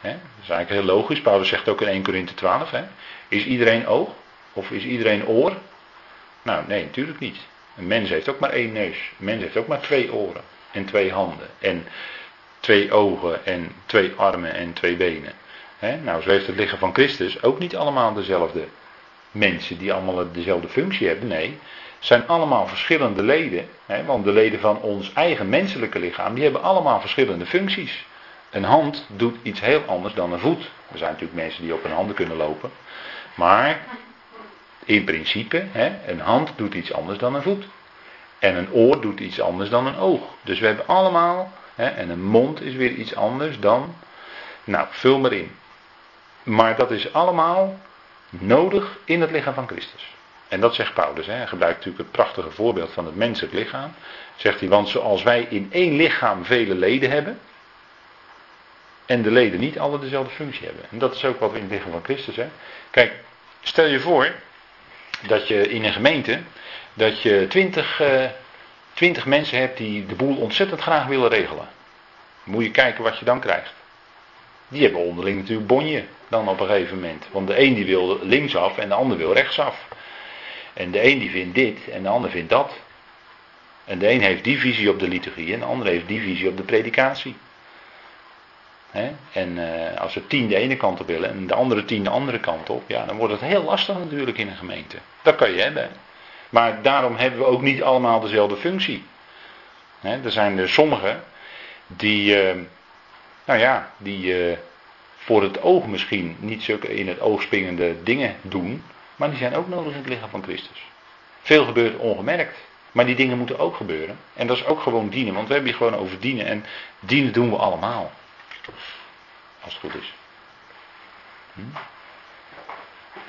[SPEAKER 1] Hè. Dat is eigenlijk heel logisch. Paulus zegt ook in 1 Corinthië 12. Hè. Is iedereen oog? Of is iedereen oor? Nou, nee, natuurlijk niet. Een mens heeft ook maar één neus. Een mens heeft ook maar twee oren. En twee handen. En twee ogen. En twee armen en twee benen. Nou, zo heeft het lichaam van Christus ook niet allemaal dezelfde mensen die allemaal dezelfde functie hebben. Nee, het zijn allemaal verschillende leden. want de leden van ons eigen menselijke lichaam, die hebben allemaal verschillende functies. Een hand doet iets heel anders dan een voet. Er zijn natuurlijk mensen die op hun handen kunnen lopen. Maar in principe, een hand doet iets anders dan een voet. En een oor doet iets anders dan een oog. Dus we hebben allemaal, en een mond is weer iets anders dan. Nou, vul maar in. Maar dat is allemaal nodig in het lichaam van Christus. En dat zegt Paulus. Hè. Hij gebruikt natuurlijk het prachtige voorbeeld van het menselijk lichaam. Zegt hij, want zoals wij in één lichaam vele leden hebben. En de leden niet alle dezelfde functie hebben. En dat is ook wat we in het lichaam van Christus hebben. Kijk, stel je voor dat je in een gemeente dat je twintig, uh, twintig mensen hebt die de boel ontzettend graag willen regelen. Moet je kijken wat je dan krijgt. Die hebben onderling natuurlijk bonje dan op een gegeven moment. Want de een die wil linksaf en de ander wil rechtsaf. En de een die vindt dit en de ander vindt dat. En de een heeft die visie op de liturgie en de ander heeft die visie op de predikatie. En uh, als er tien de ene kant op willen en de andere tien de andere kant op, ja, dan wordt het heel lastig natuurlijk in een gemeente. Dat kan je hebben. Maar daarom hebben we ook niet allemaal dezelfde functie. er zijn er sommigen die, uh, nou ja, die uh, voor het oog misschien niet zulke in het oog springende dingen doen, maar die zijn ook nodig in het lichaam van Christus. Veel gebeurt ongemerkt. Maar die dingen moeten ook gebeuren. En dat is ook gewoon dienen. Want we hebben hier gewoon over dienen. En dienen doen we allemaal. Als het goed is. Hm?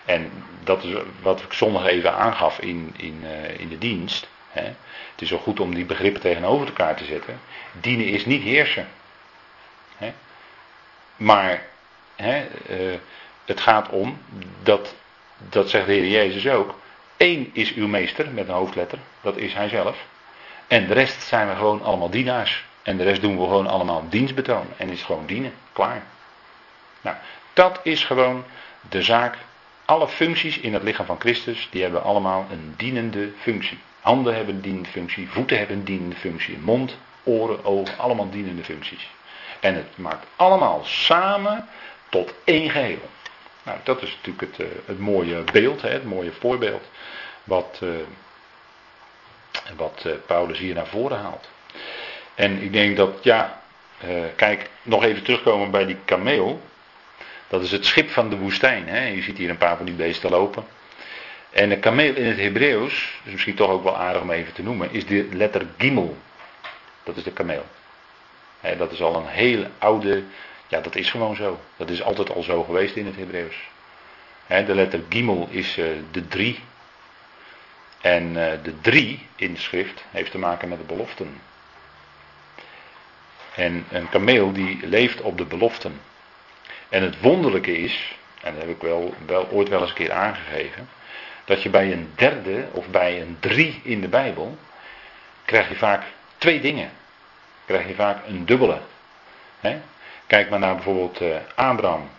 [SPEAKER 1] En dat is wat ik zondag even aangaf in, in, uh, in de dienst. Hè. Het is zo goed om die begrippen tegenover elkaar te zetten. Dienen is niet heersen. Hè. Maar hè, uh, het gaat om dat, dat zegt de Heer Jezus ook. Eén is uw meester met een hoofdletter, dat is hij zelf. En de rest zijn we gewoon allemaal dienaars. En de rest doen we gewoon allemaal dienstbetoon. En is gewoon dienen. Klaar. Nou, dat is gewoon de zaak. Alle functies in het lichaam van Christus, die hebben allemaal een dienende functie. Handen hebben een dienende functie, voeten hebben een dienende functie, mond, oren, ogen, allemaal dienende functies. En het maakt allemaal samen tot één geheel. Nou, dat is natuurlijk het, uh, het mooie beeld, het mooie voorbeeld. Wat, uh, wat uh, Paulus hier naar voren haalt. En ik denk dat, ja, kijk, nog even terugkomen bij die kameel. Dat is het schip van de woestijn. Hè? Je ziet hier een paar van die beesten lopen. En de kameel in het Hebreeuws, dus misschien toch ook wel aardig om even te noemen, is de letter gimel. Dat is de kameel. Dat is al een hele oude, ja dat is gewoon zo. Dat is altijd al zo geweest in het Hebreeuws. De letter gimel is uh, de drie. En uh, de drie in de schrift heeft te maken met de beloften. En een kameel die leeft op de beloften. En het wonderlijke is, en dat heb ik wel, wel ooit wel eens een keer aangegeven, dat je bij een derde of bij een drie in de Bijbel krijg je vaak twee dingen. Krijg je vaak een dubbele. Kijk maar naar bijvoorbeeld uh, Abraham,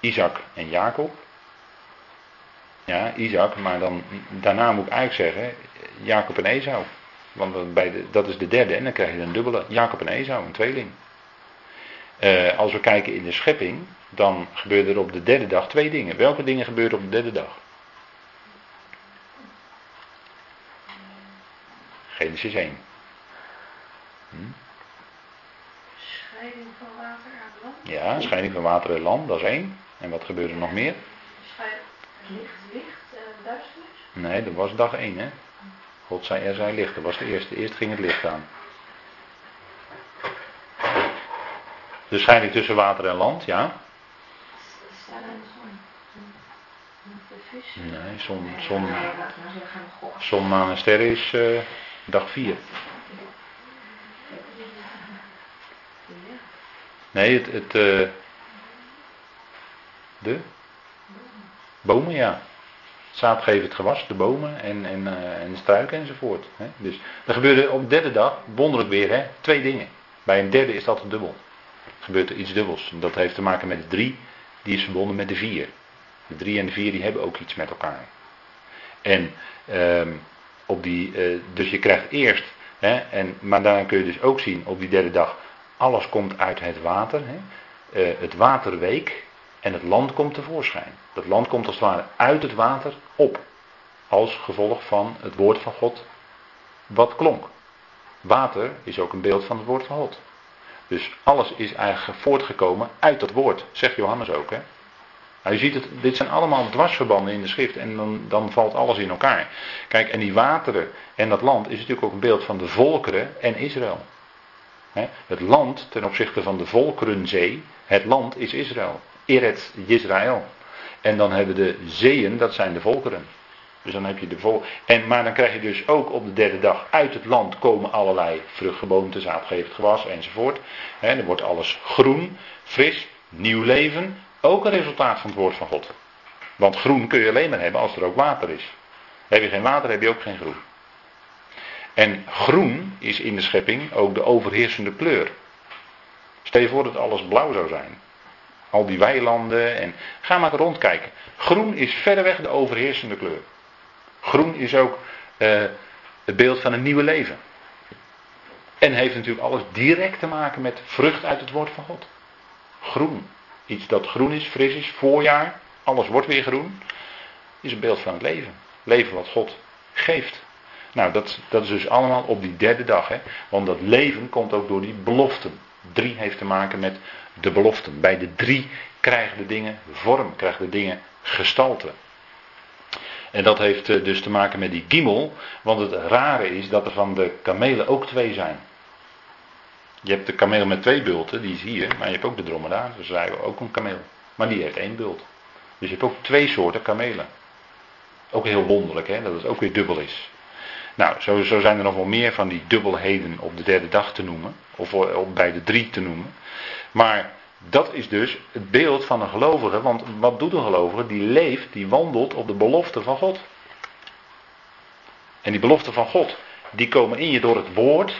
[SPEAKER 1] Isaac en Jacob. Ja, Isaac, maar dan, daarna moet ik eigenlijk zeggen Jacob en Esau. Want bij de, dat is de derde en dan krijg je een dubbele. Jacob en Esau, een tweeling. Uh, als we kijken in de schepping, dan gebeuren er op de derde dag twee dingen. Welke dingen gebeuren op de derde dag? Genesis 1.
[SPEAKER 2] Hm? Scheiding van water en land?
[SPEAKER 1] Ja, scheiding van water en land, dat is één. En wat gebeurde er nog meer?
[SPEAKER 2] Licht, licht, uh, duisternis?
[SPEAKER 1] Nee, dat was dag 1, hè? God zei er zijn licht, dat was de eerste. Eerst ging het licht aan. De scheiding tussen water en land, ja. Nee, zon, zon, zon maan en sterren is uh, dag 4. Nee, het, het uh, de bomen, ja. Zaad geeft het gewas, de bomen en, en, uh, en de struiken enzovoort. Hè. Dus er gebeurde op de derde dag, wonderlijk weer, hè, twee dingen. Bij een derde is dat een dubbel. Er gebeurt er iets dubbels. Dat heeft te maken met de drie, die is verbonden met de vier. De drie en de vier die hebben ook iets met elkaar. En ehm, op die, uh, dus je krijgt eerst, hè, en, maar daarna kun je dus ook zien op die derde dag, alles komt uit het water. Hè. Uh, het water week en het land komt tevoorschijn. Dat land komt als het ware uit het water op. Als gevolg van het woord van God wat klonk. Water is ook een beeld van het woord van God. Dus alles is eigenlijk voortgekomen uit dat woord, zegt Johannes ook. Hè? Nou, je ziet het, dit zijn allemaal dwarsverbanden in de schrift en dan, dan valt alles in elkaar. Kijk, en die wateren en dat land is natuurlijk ook een beeld van de volkeren en Israël. Het land ten opzichte van de volkerenzee, het land is Israël. Eret Israël. En dan hebben de zeeën, dat zijn de volkeren. Dus dan heb je de vol. En, maar dan krijg je dus ook op de derde dag uit het land komen allerlei vruchtgeboomte, zaadgevend gewas enzovoort. He, dan wordt alles groen, fris, nieuw leven. Ook een resultaat van het woord van God. Want groen kun je alleen maar hebben als er ook water is. Heb je geen water, heb je ook geen groen. En groen is in de schepping ook de overheersende kleur. Stel je voor dat alles blauw zou zijn. Al die weilanden en ga maar rondkijken. Groen is verreweg de overheersende kleur. Groen is ook uh, het beeld van een nieuwe leven. En heeft natuurlijk alles direct te maken met vrucht uit het woord van God. Groen. Iets dat groen is, fris is, voorjaar, alles wordt weer groen. Is een beeld van het leven. Leven wat God geeft. Nou, dat, dat is dus allemaal op die derde dag. Hè? Want dat leven komt ook door die beloften. Drie heeft te maken met de beloften. Bij de drie krijgen de dingen vorm, krijgen de dingen gestalte. En dat heeft eh, dus te maken met die gimel. Want het rare is dat er van de kamelen ook twee zijn. Je hebt de kameel met twee bulten, die zie je. Maar je hebt ook de dromedaar, dus wij ook een kameel. Maar die heeft één bult. Dus je hebt ook twee soorten kamelen. Ook heel wonderlijk, hè, dat het ook weer dubbel is. Nou, zo, zo zijn er nog wel meer van die dubbelheden op de derde dag te noemen. Of op, bij de drie te noemen. Maar dat is dus het beeld van een gelovige. Want wat doet een gelovige? Die leeft, die wandelt op de belofte van God. En die belofte van God, die komen in je door het woord.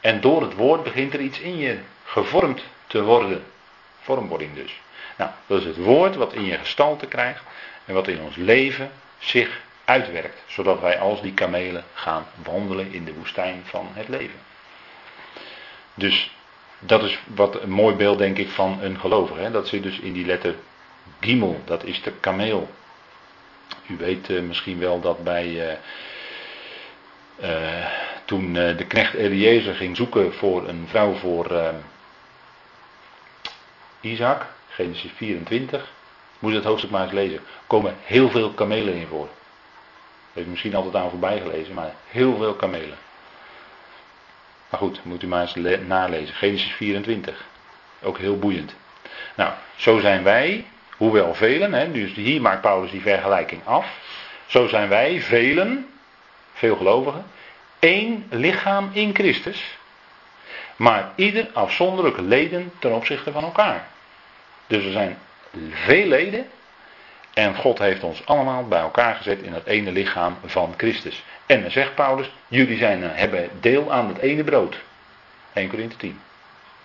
[SPEAKER 1] En door het woord begint er iets in je gevormd te worden. Vormwording dus. Nou, dat is het woord wat in je gestalte krijgt. En wat in ons leven zich uitwerkt. Zodat wij als die kamelen gaan wandelen in de woestijn van het leven. Dus dat is wat een mooi beeld, denk ik, van een gelovige. Hè? Dat zit dus in die letter Gimel, dat is de kameel. U weet uh, misschien wel dat bij, uh, eh, toen eh, de knecht Eliezer ging zoeken voor een vrouw voor Isaac, Genesis 24, moet je het hoofdstuk maar eens lezen. komen heel veel kamelen in voor. Heeft u misschien altijd aan voorbij gelezen, maar heel veel kamelen. Maar goed, moet u maar eens nalezen. Genesis 24. Ook heel boeiend. Nou, zo zijn wij, hoewel velen, hè, dus hier maakt Paulus die vergelijking af. Zo zijn wij, velen, veel gelovigen, één lichaam in Christus. Maar ieder afzonderlijk leden ten opzichte van elkaar. Dus er zijn veel leden. En God heeft ons allemaal bij elkaar gezet in het ene lichaam van Christus. En dan zegt Paulus, jullie zijn, hebben deel aan het ene brood. 1 Corinthië 10.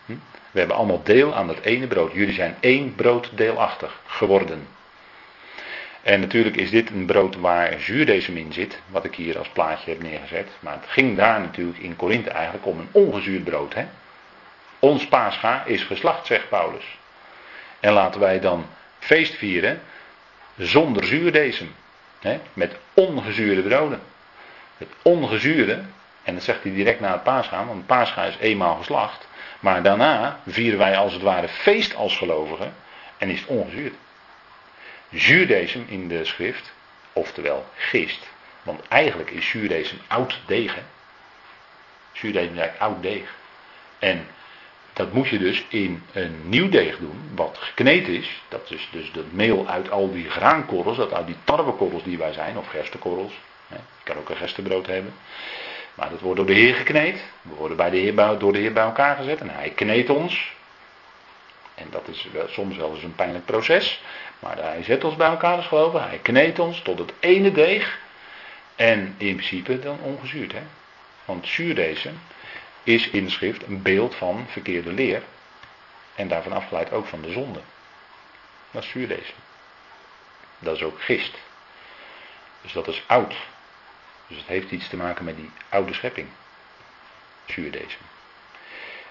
[SPEAKER 1] Hm? We hebben allemaal deel aan het ene brood. Jullie zijn één brood deelachtig geworden. En natuurlijk is dit een brood waar zuurdesem in zit, wat ik hier als plaatje heb neergezet. Maar het ging daar natuurlijk in Korinthe eigenlijk om een ongezuurd brood. Hè? Ons paascha is geslacht, zegt Paulus. En laten wij dan feest vieren zonder zuurdesem. Hè? Met ongezuurde broden. Het ongezuurde, en dat zegt hij direct na het paascha, want het paascha is eenmaal geslacht. Maar daarna vieren wij als het ware feest als gelovigen en is het ongezuurd. Zuurdesem in de schrift, oftewel gist. Want eigenlijk is zuurdesem oud deeg. Hè? Zuurdesem is eigenlijk oud deeg. En dat moet je dus in een nieuw deeg doen, wat gekneed is. Dat is dus de meel uit al die graankorrels, dat uit die tarwekorrels die wij zijn, of gerstekorrels. Je kan ook een gerstebrood hebben. Maar dat wordt door de Heer gekneed. We worden bij de Heer, door de Heer bij elkaar gezet en Hij kneedt ons. En dat is soms wel eens een pijnlijk proces. Maar hij zet ons bij elkaar als geloven. Hij kneedt ons tot het ene deeg. En in principe dan ongezuurd. Hè? Want zuurdezen is in schrift een beeld van verkeerde leer. En daarvan afgeleid ook van de zonde. Dat is zuurdezen. Dat is ook gist. Dus dat is oud. Dus het heeft iets te maken met die oude schepping. Zuurdezen.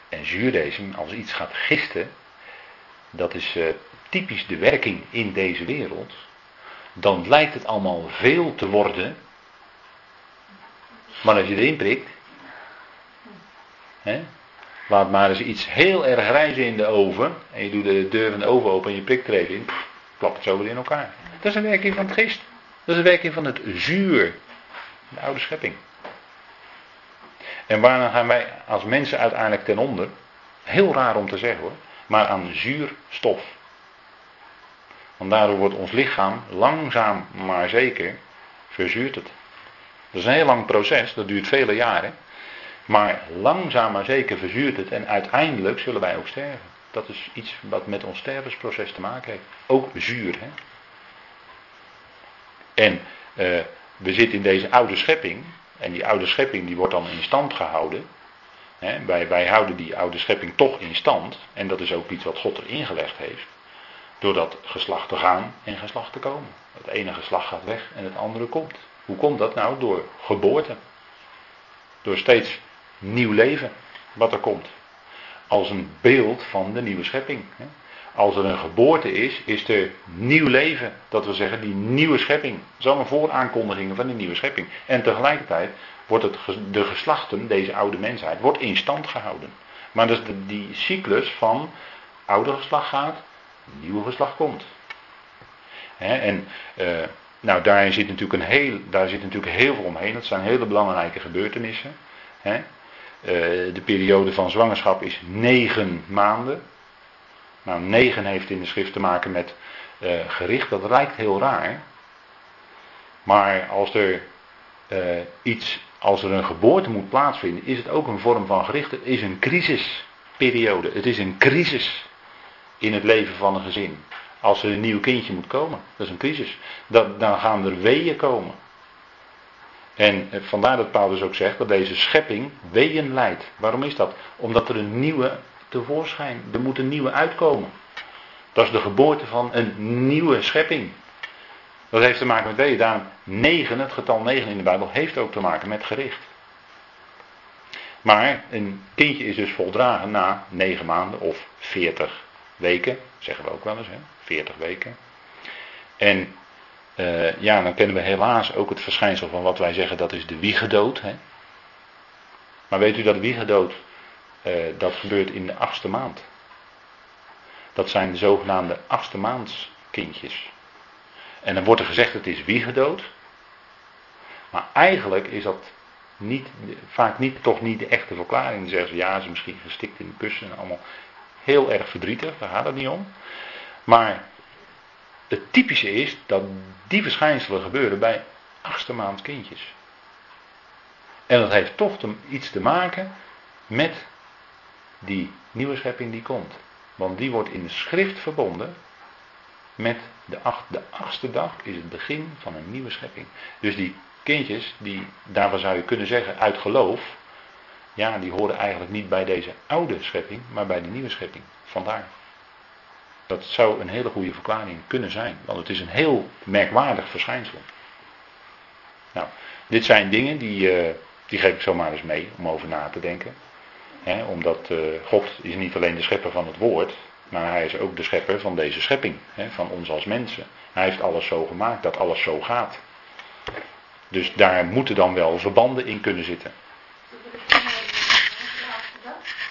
[SPEAKER 1] En zuurdezen, als iets gaat gisten, dat is uh, typisch de werking in deze wereld. Dan lijkt het allemaal veel te worden. Maar als je erin prikt. Hè, laat maar eens iets heel erg rijzen in de oven. En je doet de deur van de oven open en je prikt er even in. Klapt het zo weer in elkaar. Dat is een werking van het geest. Dat is een werking van het zuur. De oude schepping. En waarna gaan wij als mensen uiteindelijk ten onder? Heel raar om te zeggen hoor. Maar aan zuurstof. Want daardoor wordt ons lichaam langzaam maar zeker verzuurt het. Dat is een heel lang proces, dat duurt vele jaren. Maar langzaam maar zeker verzuurt het en uiteindelijk zullen wij ook sterven. Dat is iets wat met ons stervensproces te maken heeft. Ook zuur. Hè? En uh, we zitten in deze oude schepping. En die oude schepping die wordt dan in stand gehouden. Hè? Wij, wij houden die oude schepping toch in stand. En dat is ook iets wat God erin gelegd heeft. Door dat geslacht te gaan en geslacht te komen. Het ene geslacht gaat weg en het andere komt. Hoe komt dat nou? Door geboorte. Door steeds nieuw leven wat er komt. Als een beeld van de nieuwe schepping. Als er een geboorte is, is er nieuw leven. Dat wil zeggen, die nieuwe schepping. Allemaal vooraankondigingen van die nieuwe schepping. En tegelijkertijd wordt het, de geslachten, deze oude mensheid, wordt in stand gehouden. Maar dus die cyclus van oude geslacht gaat, nieuwe geslacht komt. en uh, nou, daar zit, natuurlijk een heel, daar zit natuurlijk heel veel omheen. Dat zijn hele belangrijke gebeurtenissen. De periode van zwangerschap is negen maanden. Nou, negen heeft in de schrift te maken met uh, gericht. Dat lijkt heel raar. Maar als er iets, als er een geboorte moet plaatsvinden, is het ook een vorm van gericht. Het is een crisisperiode. Het is een crisis in het leven van een gezin. Als er een nieuw kindje moet komen, dat is een crisis. Dat, dan gaan er weeën komen. En eh, vandaar dat Paulus ook zegt dat deze schepping weeën leidt. Waarom is dat? Omdat er een nieuwe tevoorschijn, er moet een nieuwe uitkomen. Dat is de geboorte van een nieuwe schepping. Dat heeft te maken met weeën. Daarom 9, het getal 9 in de Bijbel, heeft ook te maken met gericht. Maar een kindje is dus voldragen na 9 maanden of 40 weken, zeggen we ook wel eens, hè? 40 weken. En uh, ja, dan kennen we helaas ook het verschijnsel van wat wij zeggen, dat is de wiegedood. Hè? Maar weet u dat wiegedood, uh, dat gebeurt in de achtste maand. Dat zijn de zogenaamde achtste maandskindjes. En dan wordt er gezegd het is wiegedood. Maar eigenlijk is dat niet, vaak niet, toch niet de echte verklaring. Dan zeggen ze ja, ze misschien gestikt in de kussen en allemaal heel erg verdrietig, daar gaat het niet om. Maar het typische is dat die verschijnselen gebeuren bij achtste maand kindjes. En dat heeft toch iets te maken met die nieuwe schepping die komt. Want die wordt in de schrift verbonden met de, acht, achtste dag is het begin van een nieuwe schepping. Dus die kindjes, die, daarvan zou je kunnen zeggen, uit geloof, ja, die horen eigenlijk niet bij deze oude schepping, maar bij de nieuwe schepping. Vandaar. Dat zou een hele goede verklaring kunnen zijn, want het is een heel merkwaardig verschijnsel. Nou, dit zijn dingen die, uh, die geef ik zomaar eens mee om over na te denken. omdat uh, God is niet alleen de schepper van het woord, maar hij is ook de schepper van deze schepping, van ons als mensen. Hij heeft alles zo gemaakt dat alles zo gaat. Dus daar moeten dan wel verbanden in kunnen zitten.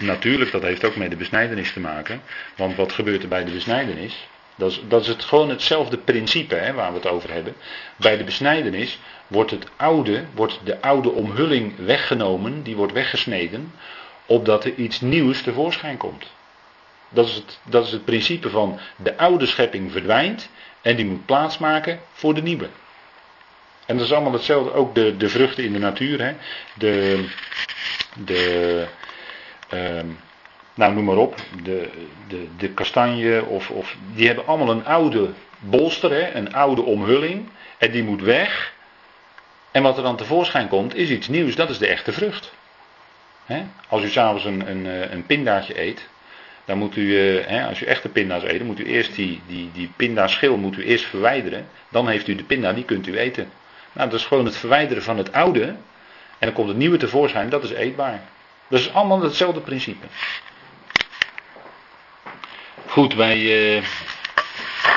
[SPEAKER 1] Natuurlijk, dat heeft ook met de besnijdenis te maken. Want wat gebeurt er bij de besnijdenis? Dat is, dat is het, gewoon hetzelfde principe hè, waar we het over hebben. Bij de besnijdenis wordt het oude, wordt de oude omhulling weggenomen, die wordt weggesneden, opdat er iets nieuws tevoorschijn komt. Dat is, het, dat is het principe van de oude schepping verdwijnt en die moet plaatsmaken voor de nieuwe. En dat is allemaal hetzelfde, ook de, de vruchten in de natuur. Hè? De, de nou noem maar op, de, de, de kastanje, of, of, die hebben allemaal een oude bolster, hè? een oude omhulling. En die moet weg. En wat er dan tevoorschijn komt, is iets nieuws, dat is de echte vrucht. Hè? Als u s'avonds een, een, eh, een pindaatje eet, dan moet u, eh, hè, als u echte pinda's eet, dan moet u eerst die, die, die moet u eerst verwijderen. Dan heeft u de pinda, die kunt u eten. Nou, dat is gewoon het verwijderen van het oude. En dan komt het nieuwe tevoorschijn, dat is eetbaar. Dat is allemaal hetzelfde principe. Goed, wij uh,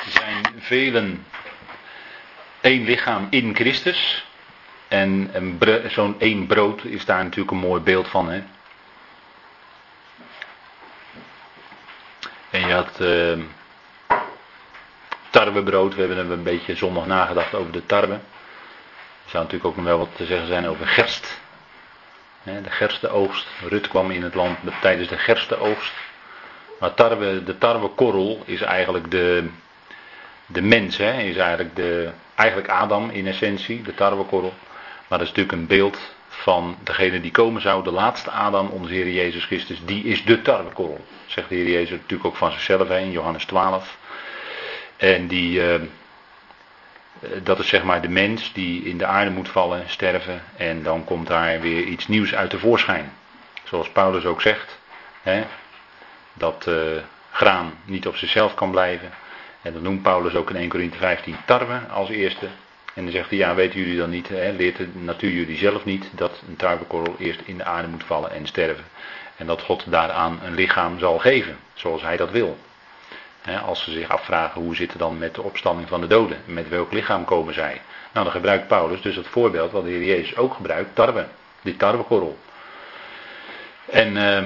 [SPEAKER 1] zijn velen één lichaam in Christus. En zo'n één brood is daar natuurlijk een mooi beeld van. Hè? En je had uh, tarwebrood. We hebben een beetje zondag nagedacht over de tarwe. Er zou natuurlijk ook nog wel wat te zeggen zijn over gerst. De gerstenoogst. Rut kwam in het land tijdens de gerstenoogst. Maar tarwe, de tarwekorrel is eigenlijk de, de mens. Hè? Is eigenlijk, de, eigenlijk Adam in essentie, de tarwekorrel. Maar dat is natuurlijk een beeld van degene die komen zou. De laatste Adam, onze Heer Jezus Christus. Die is de tarwekorrel. Zegt de Heer Jezus natuurlijk ook van zichzelf in Johannes 12. En die... Eh, dat is zeg maar de mens die in de aarde moet vallen, sterven en dan komt daar weer iets nieuws uit de voorschijn. Zoals Paulus ook zegt, hè, dat uh, graan niet op zichzelf kan blijven. En dat noemt Paulus ook in 1 Corinthië 15 tarwe als eerste. En dan zegt hij, ja weten jullie dan niet, hè, leert de natuur jullie zelf niet, dat een tarwekorrel eerst in de aarde moet vallen en sterven. En dat God daaraan een lichaam zal geven, zoals hij dat wil als ze zich afvragen hoe zit het dan met de opstanding van de doden. Met welk lichaam komen zij? Nou, dan gebruikt Paulus dus het voorbeeld wat de Heer Jezus ook gebruikt, tarwe. Die tarwekorrel. En uh,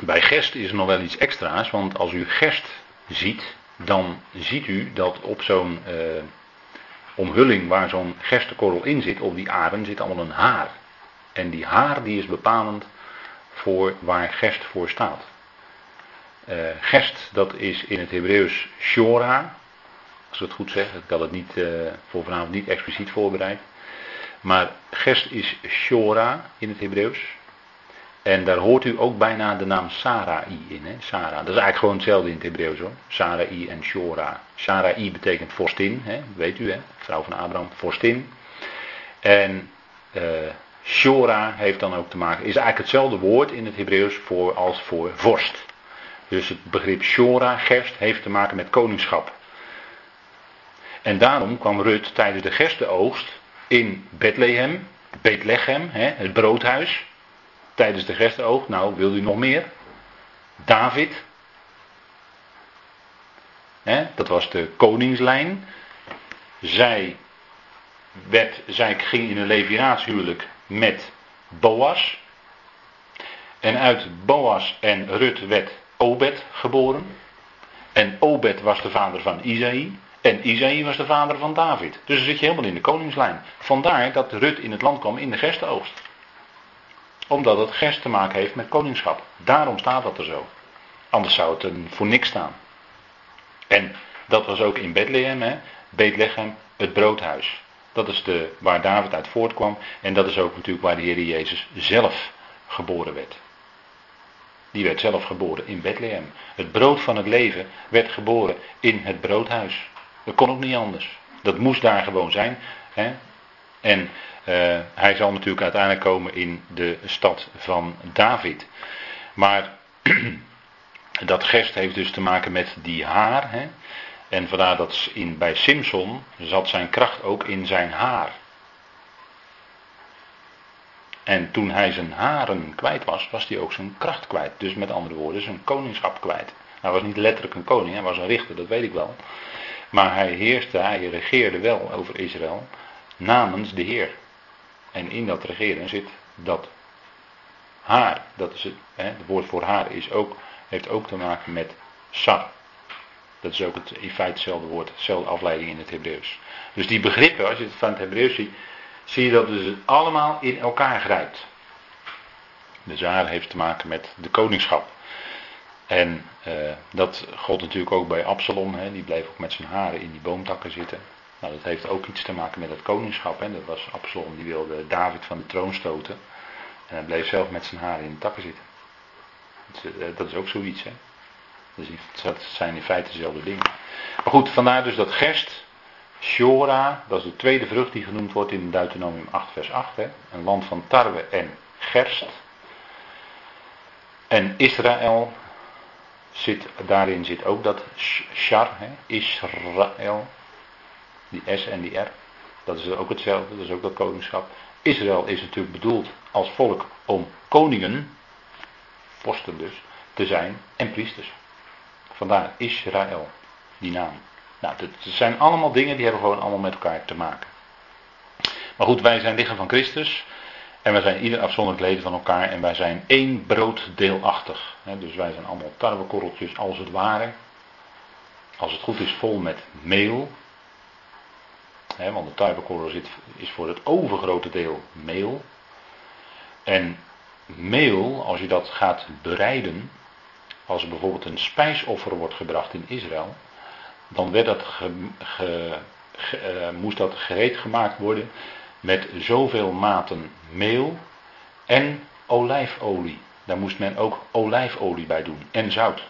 [SPEAKER 1] bij gerst is er nog wel iets extra's, want als u gerst ziet, dan ziet u dat op zo'n uh, omhulling waar zo'n gerstekorrel in zit, op die aren zit allemaal een haar. En die haar die is bepalend voor waar gerst voor staat. Uh, gerst, dat is in het Hebreeuws shora. Als ik het goed zeg, ik had het niet, uh, voor vanavond niet expliciet voorbereid. Maar gerst is shora in het Hebreeuws. En daar hoort u ook bijna de naam Sarai in. Hè? Sarah. Dat is eigenlijk gewoon hetzelfde in het Hebreeuws hoor. Sarai en Shora. Sarai betekent vorstin, hè? weet u hè, vrouw van Abraham, vorstin. En uh, Shora heeft dan ook te maken, is eigenlijk hetzelfde woord in het Hebreeuws voor, als voor vorst. Dus het begrip Shora, gerst, heeft te maken met koningschap. En daarom kwam Rut tijdens de gerstenoogst in Bethlehem, Bethlehem, het broodhuis. Tijdens de gerstenoogst, nou wil u nog meer? David. Hè, dat was de koningslijn. Zij, werd, zij ging in een leviraatshuwelijk met Boas. En uit Boas en Rut werd Obed geboren. En Obed was de vader van Isaïe. En Isaïe was de vader van David. Dus dan zit je helemaal in de koningslijn. Vandaar dat Rut in het land kwam in de gerstenoogst. Omdat het gerst te maken heeft met koningschap. Daarom staat dat er zo. Anders zou het er voor niks staan. En dat was ook in Bethlehem, hè? Bethlehem, het broodhuis. Dat is de, waar David uit voortkwam. En dat is ook natuurlijk waar de Heer Jezus zelf geboren werd. Die werd zelf geboren in Bethlehem. Het brood van het leven werd geboren in het broodhuis. Dat kon ook niet anders. Dat moest daar gewoon zijn. Hè? En uh, hij zal natuurlijk uiteindelijk komen in de stad van David. Maar dat gest heeft dus te maken met die haar. Hè? En vandaar dat in, bij Simpson zat zijn kracht ook in zijn haar. En toen hij zijn haren kwijt was, was hij ook zijn kracht kwijt. Dus met andere woorden, zijn koningschap kwijt. Hij was niet letterlijk een koning, hij was een richter, dat weet ik wel. Maar hij heerste, hij regeerde wel over Israël namens de Heer. En in dat regeren zit dat haar. Dat is het, hè, het woord voor haar is ook, heeft ook te maken met sar. Dat is ook het, in feite hetzelfde woord, dezelfde afleiding in het Hebreeuws. Dus die begrippen, als je het van het Hebreeuws ziet, zie je dat dus het allemaal in elkaar grijpt. De zaar heeft te maken met de koningschap. En uh, dat gold natuurlijk ook bij Absalom, hè, die bleef ook met zijn haren in die boomtakken zitten. Nou, dat heeft ook iets te maken met het koningschap. Hè. Dat was Absalom, die wilde David van de troon stoten. En hij bleef zelf met zijn haren in de takken zitten. Dat is, is ook zoiets. Hè. Dus dat zijn in feite dezelfde dingen. Maar goed, vandaar dus dat gerst, Shora, dat is de tweede vrucht die genoemd wordt in Deuteronomium 8 vers 8. Hè. Een land van tarwe en gerst. En Israël, zit, daarin zit ook dat shar, hè, Israël. Die S en die R. Dat is ook hetzelfde, dat is ook dat koningschap. Israël is natuurlijk bedoeld als volk om koningen, vorsten dus, te zijn en priesters. Vandaar Israël, die naam. Nou, dat zijn allemaal dingen die hebben gewoon allemaal met elkaar te maken. Maar goed, wij zijn lichaam van Christus. En wij zijn ieder afzonderlijk leden van elkaar. En wij zijn één brood deelachtig. Dus wij zijn allemaal tarwekorreltjes als het ware. Als het goed is vol met meel. want de tarwekorrel is voor het overgrote deel meel. En meel, als je dat gaat bereiden, als er bijvoorbeeld een spijsoffer wordt gebracht in Israël, dan werd dat ge, uh, moest dat gereed gemaakt worden met zoveel maten meel en olijfolie. Daar moest men ook olijfolie bij doen en zout.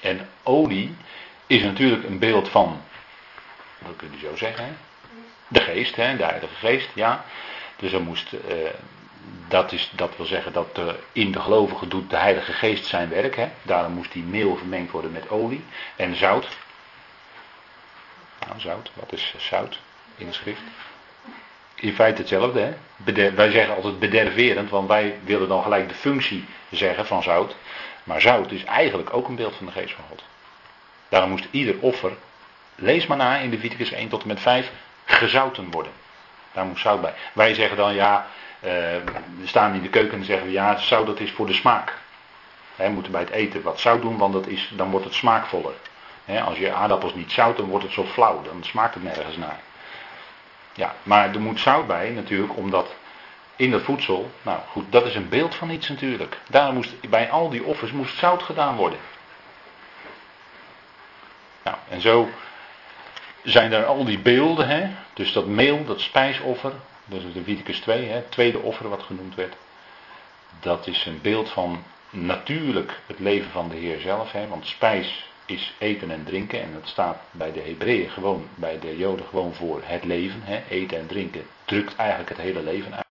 [SPEAKER 1] En olie is natuurlijk een beeld van, wat kun je zo zeggen, hè? de geest, hè? de heilige geest, ja. Dus er moest uh, dat, is, dat wil zeggen dat in de gelovigen doet de Heilige Geest zijn werk. Hè? Daarom moest die meel vermengd worden met olie en zout. Nou, zout, wat is zout in de schrift? In feite hetzelfde. Hè? Wij zeggen altijd bederverend, want wij willen dan gelijk de functie zeggen van zout. Maar zout is eigenlijk ook een beeld van de geest van God. Daarom moest ieder offer, lees maar na in Leviticus 1 tot en met 5, gezouten worden. Daar moest zout bij. Wij zeggen dan ja, uh, we staan in de keuken en zeggen we ja, zout dat is voor de smaak. we moeten bij het eten wat zout doen, want dat is, dan wordt het smaakvoller. als je aardappels niet zout, dan wordt het zo flauw, dan smaakt het nergens naar. Ja, maar er moet zout bij natuurlijk, omdat in dat voedsel, nou goed, dat is een beeld van iets natuurlijk. Daar moest, bij al die offers moest zout gedaan worden. Nou, en zo zijn er al die beelden, hè? dus dat meel, dat spijsoffer, dat is Leviticus 2, hè, het tweede offer wat genoemd werd. Dat is een beeld van natuurlijk het leven van de Heer zelf. Hè, want spijs is eten en drinken. En dat staat bij de Hebreeën gewoon, bij de Joden gewoon voor het leven. Hè, eten en drinken drukt eigenlijk het hele leven uit.